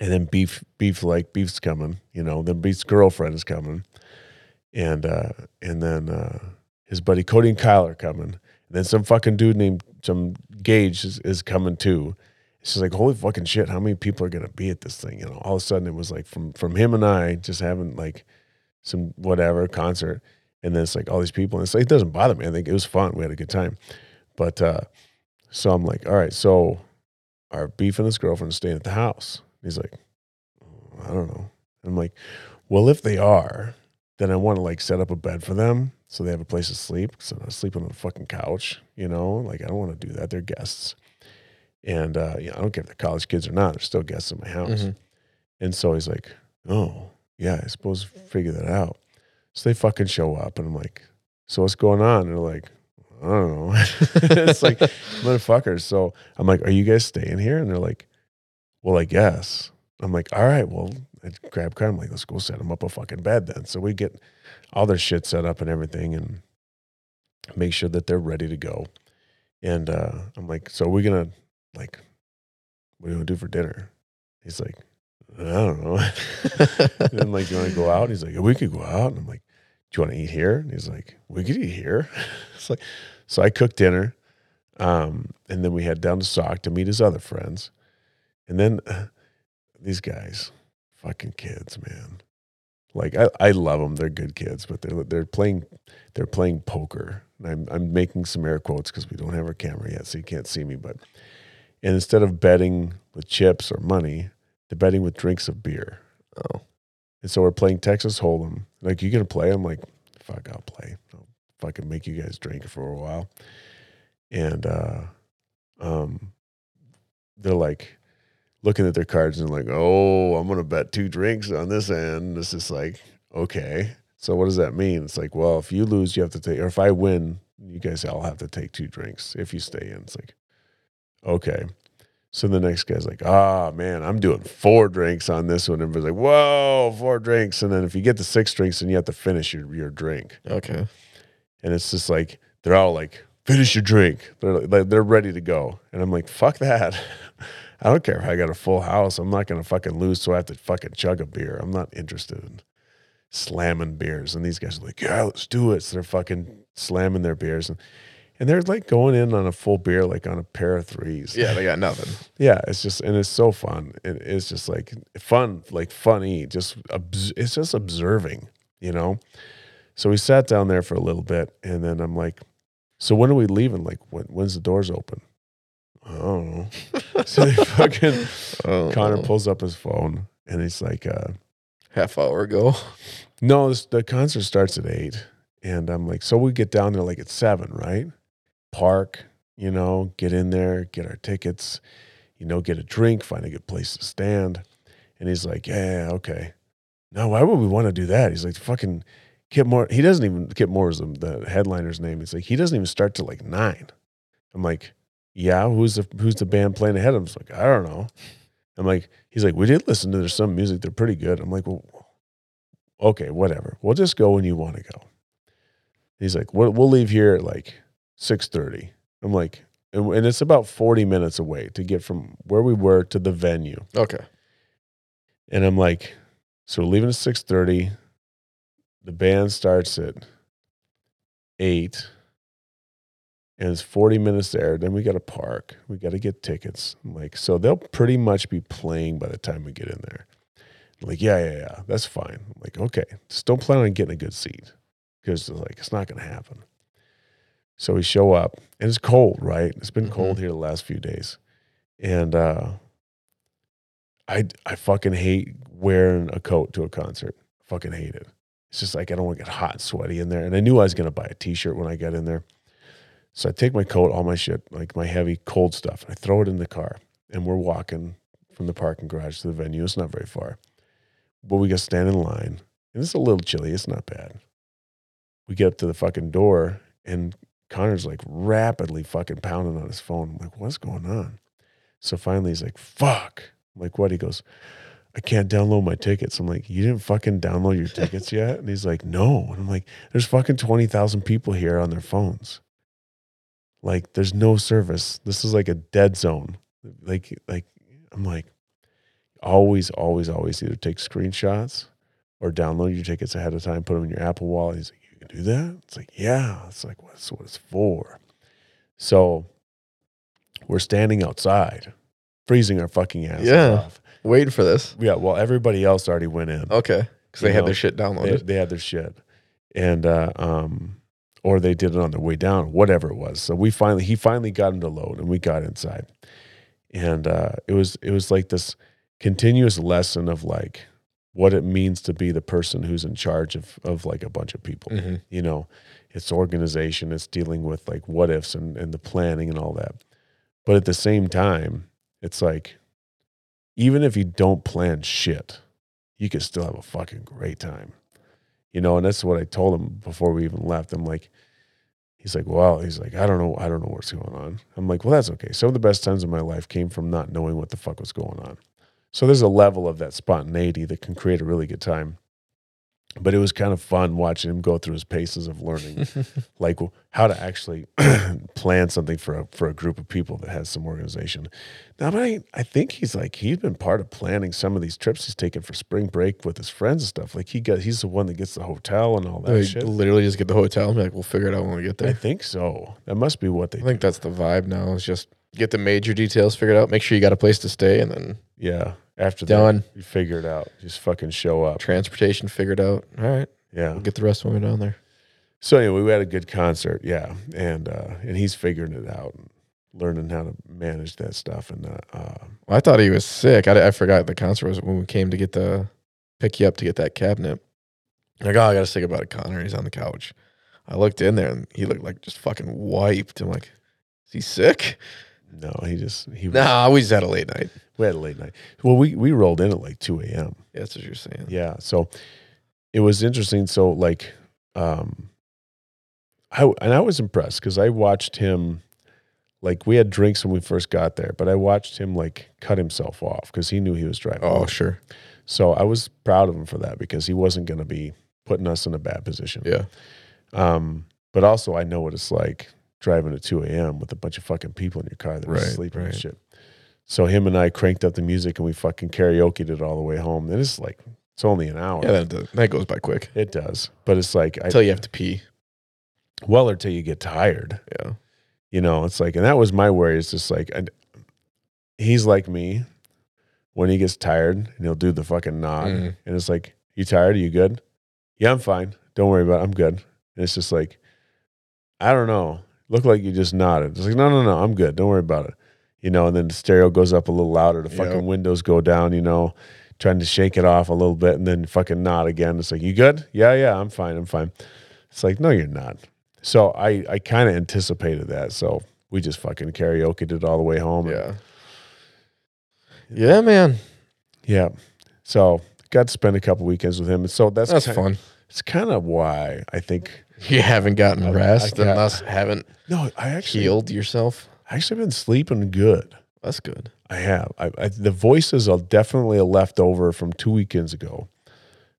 And then beef, beef like beef's coming, you know. Then beef's girlfriend is coming, and uh, and then uh, his buddy Cody and Kyle are coming. Then some fucking dude named some Gage is, is coming too. She's like holy fucking shit! How many people are gonna be at this thing? You know, all of a sudden it was like from from him and I just having like some whatever concert, and then it's like all these people, and it's like it doesn't bother me. I think it was fun. We had a good time, but uh, so I'm like, all right, so our beef and his girlfriend staying at the house. He's like, I don't know. I'm like, well, if they are, then I want to like set up a bed for them so they have a place to sleep. So I'm sleeping on the fucking couch, you know. Like I don't want to do that. They're guests, and uh, yeah, I don't care if they're college kids or not. They're still guests in my house. Mhm. And so he's like, oh yeah, I suppose figure that out. So they fucking show up, and I'm like, so what's going on? And they're like, I don't know. <laughs> it's like <laughs> motherfuckers. So I'm like, are you guys staying here? And they're like, well, I guess. I'm like, all right, well, I grab Kyle. I'm like, let's go set them up a fucking bed then. So we get all their shit set up and everything and make sure that they're ready to go. And uh, I'm like, so we're going to, like, what are you going to do for dinner? He's like, I don't know. <laughs> and I'm like, you want to go out? He's like, we could go out. And I'm like, do you want to eat here? And he's like, we could eat here. <laughs> it's like, so I cooked dinner. Um, and then we head down to Sauk to meet his other friends. And then uh, these guys, fucking kids, man. Like I, I love them. They're good kids, but they're they're playing they're playing poker. And I'm I'm making some air quotes because we don't have our camera yet, so you can't see me. But and instead of betting with chips or money, they're betting with drinks of beer. Oh, And so we're playing Texas Hold'em. Like, you gonna play? I'm like, fuck, I'll play. I'll fucking make you guys drink for a while. And uh um they're like looking at their cards and like, oh, I'm gonna bet two drinks on this end. It's just like, okay. So what does that mean? It's like, well, if you lose, you have to take or if I win, you guys all have to take two drinks if you stay in. It's like, okay. So the next guy's like, ah, man, I'm doing four drinks on this one. Everybody's like, whoa, four drinks. And then if you get to six drinks, then you have to finish your, your drink. okay. And it's just like, they're all like, finish your drink. They're, like, they're ready to go. And I'm like, fuck that. <laughs> I don't care if I got a full house. I'm not going to fucking lose. So I have to fucking chug a beer. I'm not interested in slamming beers. And these guys are like, yeah, let's do it. So they're fucking slamming their beers. And, and they're like going in on a full beer, like on a pair of threes. Yeah, they got nothing. <laughs> Yeah, it's just and it's so fun. It, it's just like fun, like funny. Just it's just observing, you know. So we sat down there for a little bit, and then I'm like, "So when are we leaving? Like when? When's the doors open?" I don't know. <laughs> so they fucking Oh, Connor pulls up his phone, and he's like, uh, half hour ago. "No, this, the concert starts at eight. And I'm like, "So we get down there like at seven, right? Park, you know, get in there, get our tickets." you know, get a drink, find a good place to stand. And he's like, yeah, yeah, okay. No, why would we want to do that? He's like, fucking Kip Moore. He doesn't even, Kip Moore is the, the headliner's name. He's like, he doesn't even start till like nine. I'm like, yeah, who's the, who's the band playing ahead of him? Like, I don't know. I'm like, he's like, we did listen to there's some music. They're pretty good. I'm like, well, okay, whatever. We'll just go when you want to go. He's like, we'll, we'll leave here at like 6.30. I'm like, and, and it's about 40 minutes away to get from where we were to the venue. Okay. And I'm like, so we're leaving at 6.30. The band starts at 8. And it's 40 minutes there. Then we got to park. We got to get tickets. I'm like, so they'll pretty much be playing by the time we get in there. I'm like, yeah, yeah, yeah. That's fine. I'm like, okay. Just don't plan on getting a good seat. Because like it's not gonna happen. So we show up and it's cold, right? It's been Mhm. cold here the last few days. And uh I I fucking hate wearing a coat to a concert. fucking hate it. It's just like I don't want to get hot and sweaty in there. And I knew I was gonna buy a t-shirt when I got in there. So I take my coat, all my shit, like my heavy cold stuff, and I throw it in the car. And we're walking from the parking garage to the venue. It's not very far. But we got to stand in line. And it's a little chilly. It's not bad. We get up to the fucking door and Connor's like rapidly fucking pounding on his phone. I'm like, what's going on? So finally he's like, fuck. I'm like, what? He goes, I can't download my tickets. I'm like, you didn't fucking download your tickets yet? And he's like, no. And I'm like, there's fucking 20,000 people here on their phones. Like, there's no service. This is like a dead zone. Like, like, I'm like, always, always, always either take screenshots or download your tickets ahead of time, put them in your Apple wallet. He's like, you can do that? It's like, yeah. It's like, what's what it's for? So we're standing outside, freezing our fucking ass Yeah. off. Waiting for this. Yeah, well, everybody else already went in. Okay. Because they You had their shit They, downloaded. they had their shit, and uh, um, or they did it on their way down, whatever it was. So we finally, he finally got him to load, and we got inside, and uh, it was it was like this continuous lesson of like what it means to be the person who's in charge of of like a bunch of people Mhm. you know it's organization it's dealing with like what ifs and, and the planning and all that but at the same time it's like even if you don't plan shit you can still have a fucking great time you know and that's what i told him before we even left. I'm like he's like well he's like i don't know i don't know what's going on. I'm like well that's okay. Some of the best times of my life came from not knowing what the fuck was going on. So there's a level of that spontaneity that can create a really good time but it was kind of fun watching him go through his paces of learning <laughs> like how to actually <clears throat> plan something for a for a group of people that has some organization. Now, but I, I think he's like he's been part of planning some of these trips he's taken for spring break with his friends and stuff. Like he got he's the one that gets the hotel and all that They shit. literally just get the hotel and be like, we'll figure it out when we get there. I think so. That must be what they I think that's the vibe now. Is just get the major details figured out. Make sure you got a place to stay, and then Yeah. After Done. that, you figure it out. Just fucking show up. Transportation figured out. All right, Yeah. we'll get the rest of them down there. So anyway, we had a good concert. Yeah, and uh, and he's figuring it out, and learning how to manage that stuff. And uh, uh, Well, I thought he was sick. I, I forgot the concert was when we came to get the pick you up to get that cabinet. Like, oh, I got to say about it, Connor. He's on the couch. I looked in there and he looked like just fucking wiped. I'm like, is he sick? No, he just he was, Nah, we just had a late night. we had a late night. Well, we we rolled in at like two a.m. Yeah, that's what you're saying. Yeah, so it was interesting. So like, um, I and I was impressed because I watched him. Like we had drinks when we first got there, but I watched him like cut himself off because he knew he was driving. Oh, sure. So I was proud of him for that because he wasn't going to be putting us in a bad position. Yeah. Um, but also I know what it's like driving at 2 a.m. with a bunch of fucking people in your car that are Right, sleeping and shit. So him and I cranked up the music and we fucking karaokeed it all the way home. And it's like, it's only an hour. Yeah, that, that goes by quick. it does. But it's like, I, Until you have to pee. well, or till you get tired. Yeah. You know, it's like, and that was my worry. It's just like, I, he's like me when he gets tired and he'll do the fucking nod. Mhm. And it's like, you tired? Are you good? Yeah, I'm fine. Don't worry about it. I'm good. And it's just like, I don't know. Look like you just nodded. It's like, no, no, no, I'm good. Don't worry about it. You know, and then the stereo goes up a little louder. The fucking Yep. windows go down, you know, trying to shake it off a little bit and then fucking nod again. It's like, you good? Yeah, yeah, I'm fine. I'm fine. It's like, no, you're not. So I, I kind of anticipated that. So we just fucking karaokeed it all the way home. and- Yeah. Yeah, man. yeah. So got to spend a couple weekends with him. And so that's, That's ki- fun. It's kind of why I think You haven't gotten I- rest I and thus haven't no, I actually healed yourself. I actually been sleeping good. That's good. I have. I, I the voices are definitely a leftover from two weekends ago.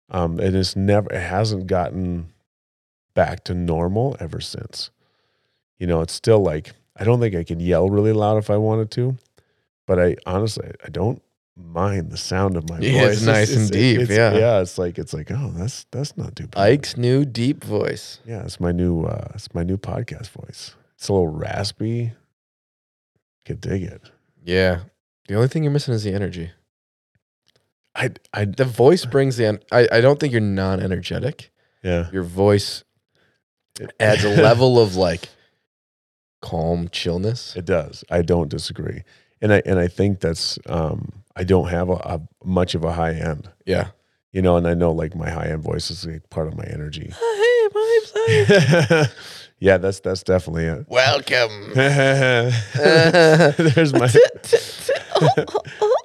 Um, and it's never it hasn't gotten back to normal ever since. You know, it's still like I don't think I can yell really loud if I wanted to, but I honestly I don't mind the sound of my <laughs> Yeah, voice. it's nice and deep, it's- yeah. yeah. It's like it's like oh that's that's not too bad. Ike's new deep voice. Yeah, it's my new uh it's my new podcast voice. It's a little raspy. Could dig it. Yeah. The only thing you're missing is the energy. I I The voice brings the. En- I, I don't think you're non energetic. yeah. Your voice adds a <laughs> level of like calm chillness. It does. I don't disagree, and I and I think that's um I don't have a, a much of a high end, Yeah. you know, and I know like my high end voice is like part of my energy. <laughs> Hey, my <laughs> yeah, that's that's definitely it. Welcome. <laughs> there's my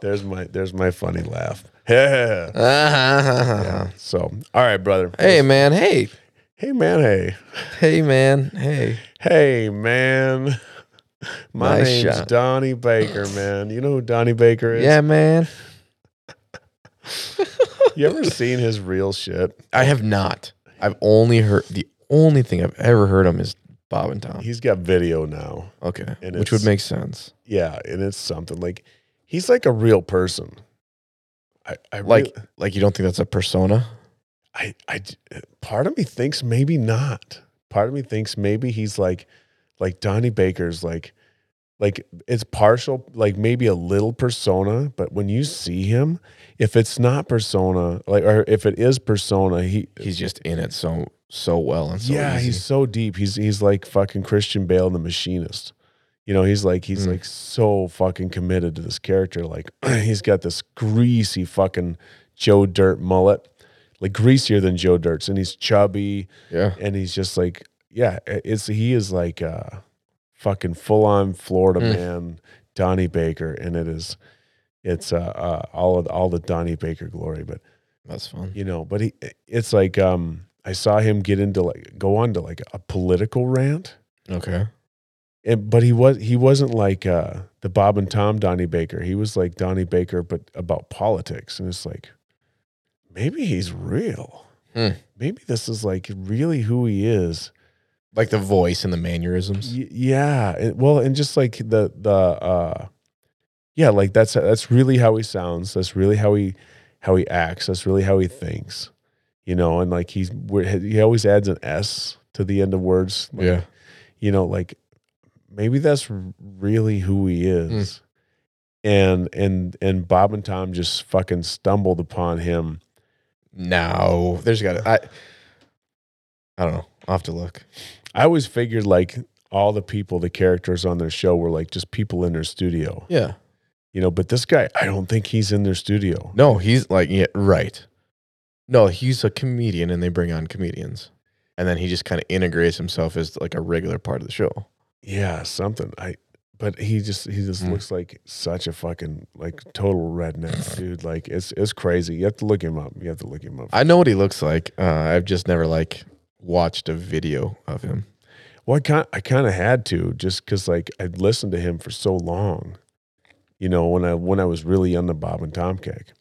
there's my there's my funny laugh. yeah. Uh-huh. So, all right, brother. hey man, hey, hey, man. Hey, hey man, hey. hey, man. My Nice name's shot. Donnie Baker, man. You know who Donnie Baker is? Yeah, man. You ever seen his real shit? I have not. I've only heard the only thing I've ever heard him is Bob and Tom. He's got video now. Okay, And which would make sense. Yeah, and it's something like he's like a real person. I, I Like, really- like you don't think that's a persona? I, I, part of me thinks maybe not. Part of me thinks maybe he's like, like Donnie Baker's like, like it's partial, like maybe a little persona, but when you see him, if it's not persona, like, or if it is persona, he, He's just in it so so well and so yeah, easy. he's so deep. He's he's like fucking Christian Bale, the machinist. You know, he's like he's Mm. like so fucking committed to this character. Like <clears throat> he's got this greasy fucking Joe Dirt mullet, like greasier than Joe Dirt's, and he's chubby, yeah. and he's just like yeah, it's he is like uh fucking full on Florida Mm. man, Donnie Baker, and it is it's uh, uh all of all the Donnie Baker glory, but That's fun. you know but he it's like um i saw him get into like go on to like a political rant Okay. and but he was he wasn't like uh the bob and tom donnie baker he was like donnie baker but about politics and it's like maybe he's real Hmm. maybe this is like really who he is Like the voice and the mannerisms. Y- yeah and- well and just like the the uh yeah like that's that's really how he sounds that's really how he how he acts that's really how he thinks you know and like he's he always adds an s to the end of words like, Yeah. you know like maybe that's really who he is and and and Bob and Tom just fucking stumbled upon him. No, there's got to. I. I don't know. I'll have to look. I always figured like all the people, the characters on their show were like just people in their studio, Yeah. you know. But this guy, I don't think he's in their studio. No, he's like yeah, right. No, he's a comedian, and they bring on comedians, and then he just kind of integrates himself as like a regular part of the show. Yeah, something. I. But he just he just Mm. looks like such a fucking like total redneck dude. Like it's it's crazy. You have to look him up. You have to look him up. I know what he looks like. Uh, I've just never like watched a video of him. Well, I kind I kind of had to just because like I'd listened to him for so long, you know, when I when I was really on the Bob and Tom kick,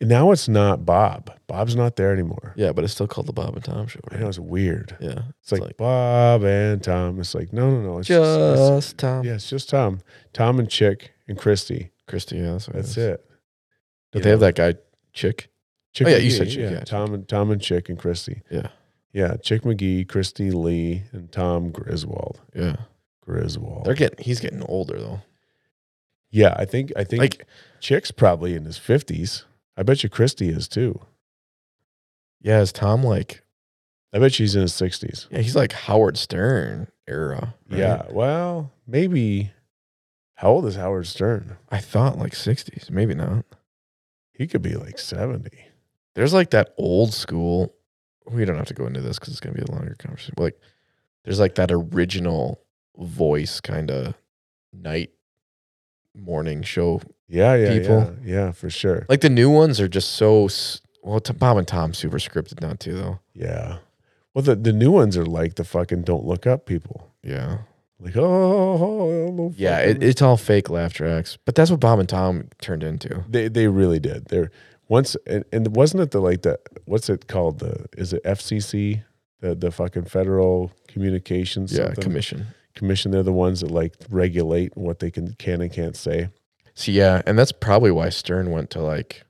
and now it's not Bob. Bob's not there anymore. Yeah, but it's still called the Bob and Tom Show. I Right? know it's weird. Yeah, It's like, Bob and Tom. It's like no, no, no. It's just, just Tom. it's, yeah, it's just Tom, Tom and Chick and Kristi. Kristi. Yeah, that's, That's is. it. Did they have that guy Chick? Chick Oh, yeah, you said Chick, yeah, yeah, Tom and Tom and Chick and Kristi. Yeah, Yeah, Chick McGee, Kristi Lee, and Tom Griswold. yeah. Griswold. They're getting. He's getting older though. yeah, I think I think Like, Chick's probably in his fifties. I bet you Christy is too. yeah, is Tom like? I bet she's in his sixties. Yeah, he's like Howard Stern era. right? Yeah. Well, maybe. How old is Howard Stern? I thought like sixties. Maybe not. He could be like seventy. There's like that old school. We don't have to go into this because it's gonna be a longer conversation. But like, there's like that original voice kind of night morning show. Yeah, yeah, People. yeah, yeah, for sure. Like the new ones are just so well. T- Bob and Tom super scripted now too though. Yeah. Well, the the new ones are like the fucking don't look up people. Yeah, Like oh, oh, oh yeah. It, it's all fake laugh tracks, but that's what Bob and Tom turned into. They they really did. They're once and, and wasn't it the like the what's it called the is it FCC the the fucking Federal Communications Yeah, something? commission. Commission? They're the ones that like regulate what they can can and can't say. So yeah, and that's probably why Stern went to like.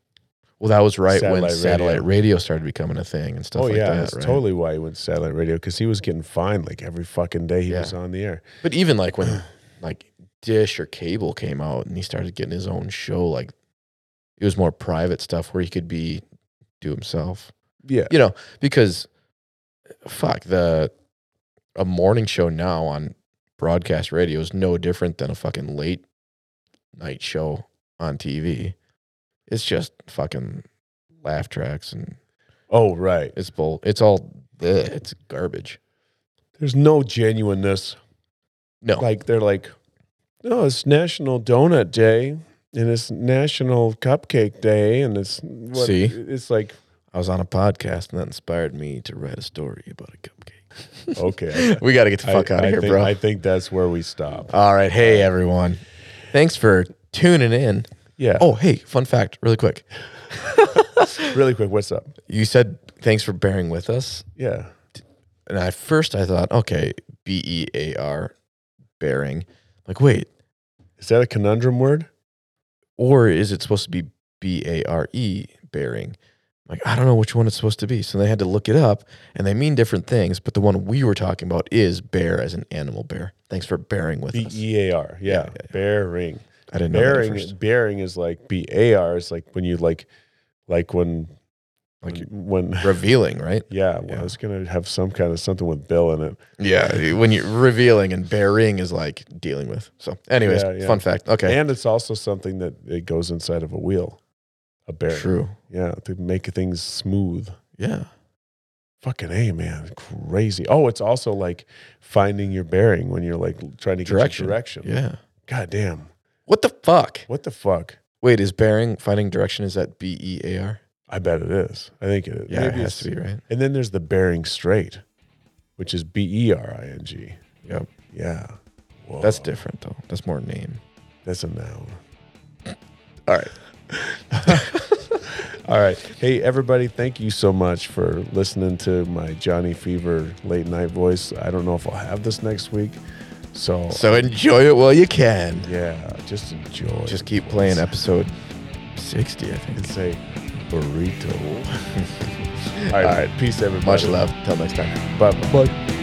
Well, that was right when Satellite satellite radio. radio. started becoming a thing and stuff oh like yeah, that. that's right? totally why he went to satellite radio because he was getting fined like every fucking day he Yeah. was on the air. But even like when <clears throat> like Dish or Cable came out and he started getting his own show, like it was more private stuff where he could be do himself. Yeah, You know, because fuck the a morning show now on broadcast radio is no different than a fucking late night show on TV. It's just fucking laugh tracks and Oh right. it's bull. It's all bleh, it's garbage. There's no genuineness. No, Like they're like, oh, it's National Donut Day and it's National Cupcake Day and it's what, See? it's like I was on a podcast and that inspired me to write a story about a cupcake. <laughs> okay. we got to get the fuck I- out I of here, think, bro. I think that's where we stop. All right. Hey, everyone. Thanks for tuning in. Yeah. Oh, hey, fun fact, really quick. <laughs> really quick. What's up? You said thanks for bearing with us. Yeah. And at first I thought, okay, B E A R, bearing. Like, wait, Is that a conundrum word? Or is it supposed to be B A R E, bearing? Like, I don't know which one it's supposed to be. So they had to look it up and they mean different things. But the one we were talking about is bear as an animal bear. Thanks for bearing with B us. E A R. Yeah. Bearing. I didn't know that at Bearing. Bearing is like B A R. It's like when you like, like when, Like when. <laughs> revealing, right? yeah, well, Yeah. I was gonna have some kind of something with Bill in it. Yeah, when you're revealing and bearing is like dealing with. So, anyways, Yeah, yeah. fun fact. Okay, And it's also something that it goes inside of a wheel, a bearing. true. Yeah, to make things smooth. Yeah, Fucking a man, crazy. Oh, it's also like finding your bearing when you're like trying to get Direction. your direction. yeah. God damn. What the fuck? What the fuck? Wait, is bearing finding direction? Is that B E A R? I bet it is. I think it is. Yeah, it has to be right. And then there's the Bering Strait, which is B E R I N G. Yep, Yeah. Whoa. that's different though. That's more name. That's a noun. <laughs> All right. <laughs> All right. Hey, everybody, thank you so much for listening to my Johnny Fever late night voice. I don't know if I'll have this next week. So, So enjoy it while you can. yeah, just enjoy. Just keep playing episode sixty, I think. and say burrito. All All right. right. Peace, everybody. Much love. Till next time. Bye. Bye.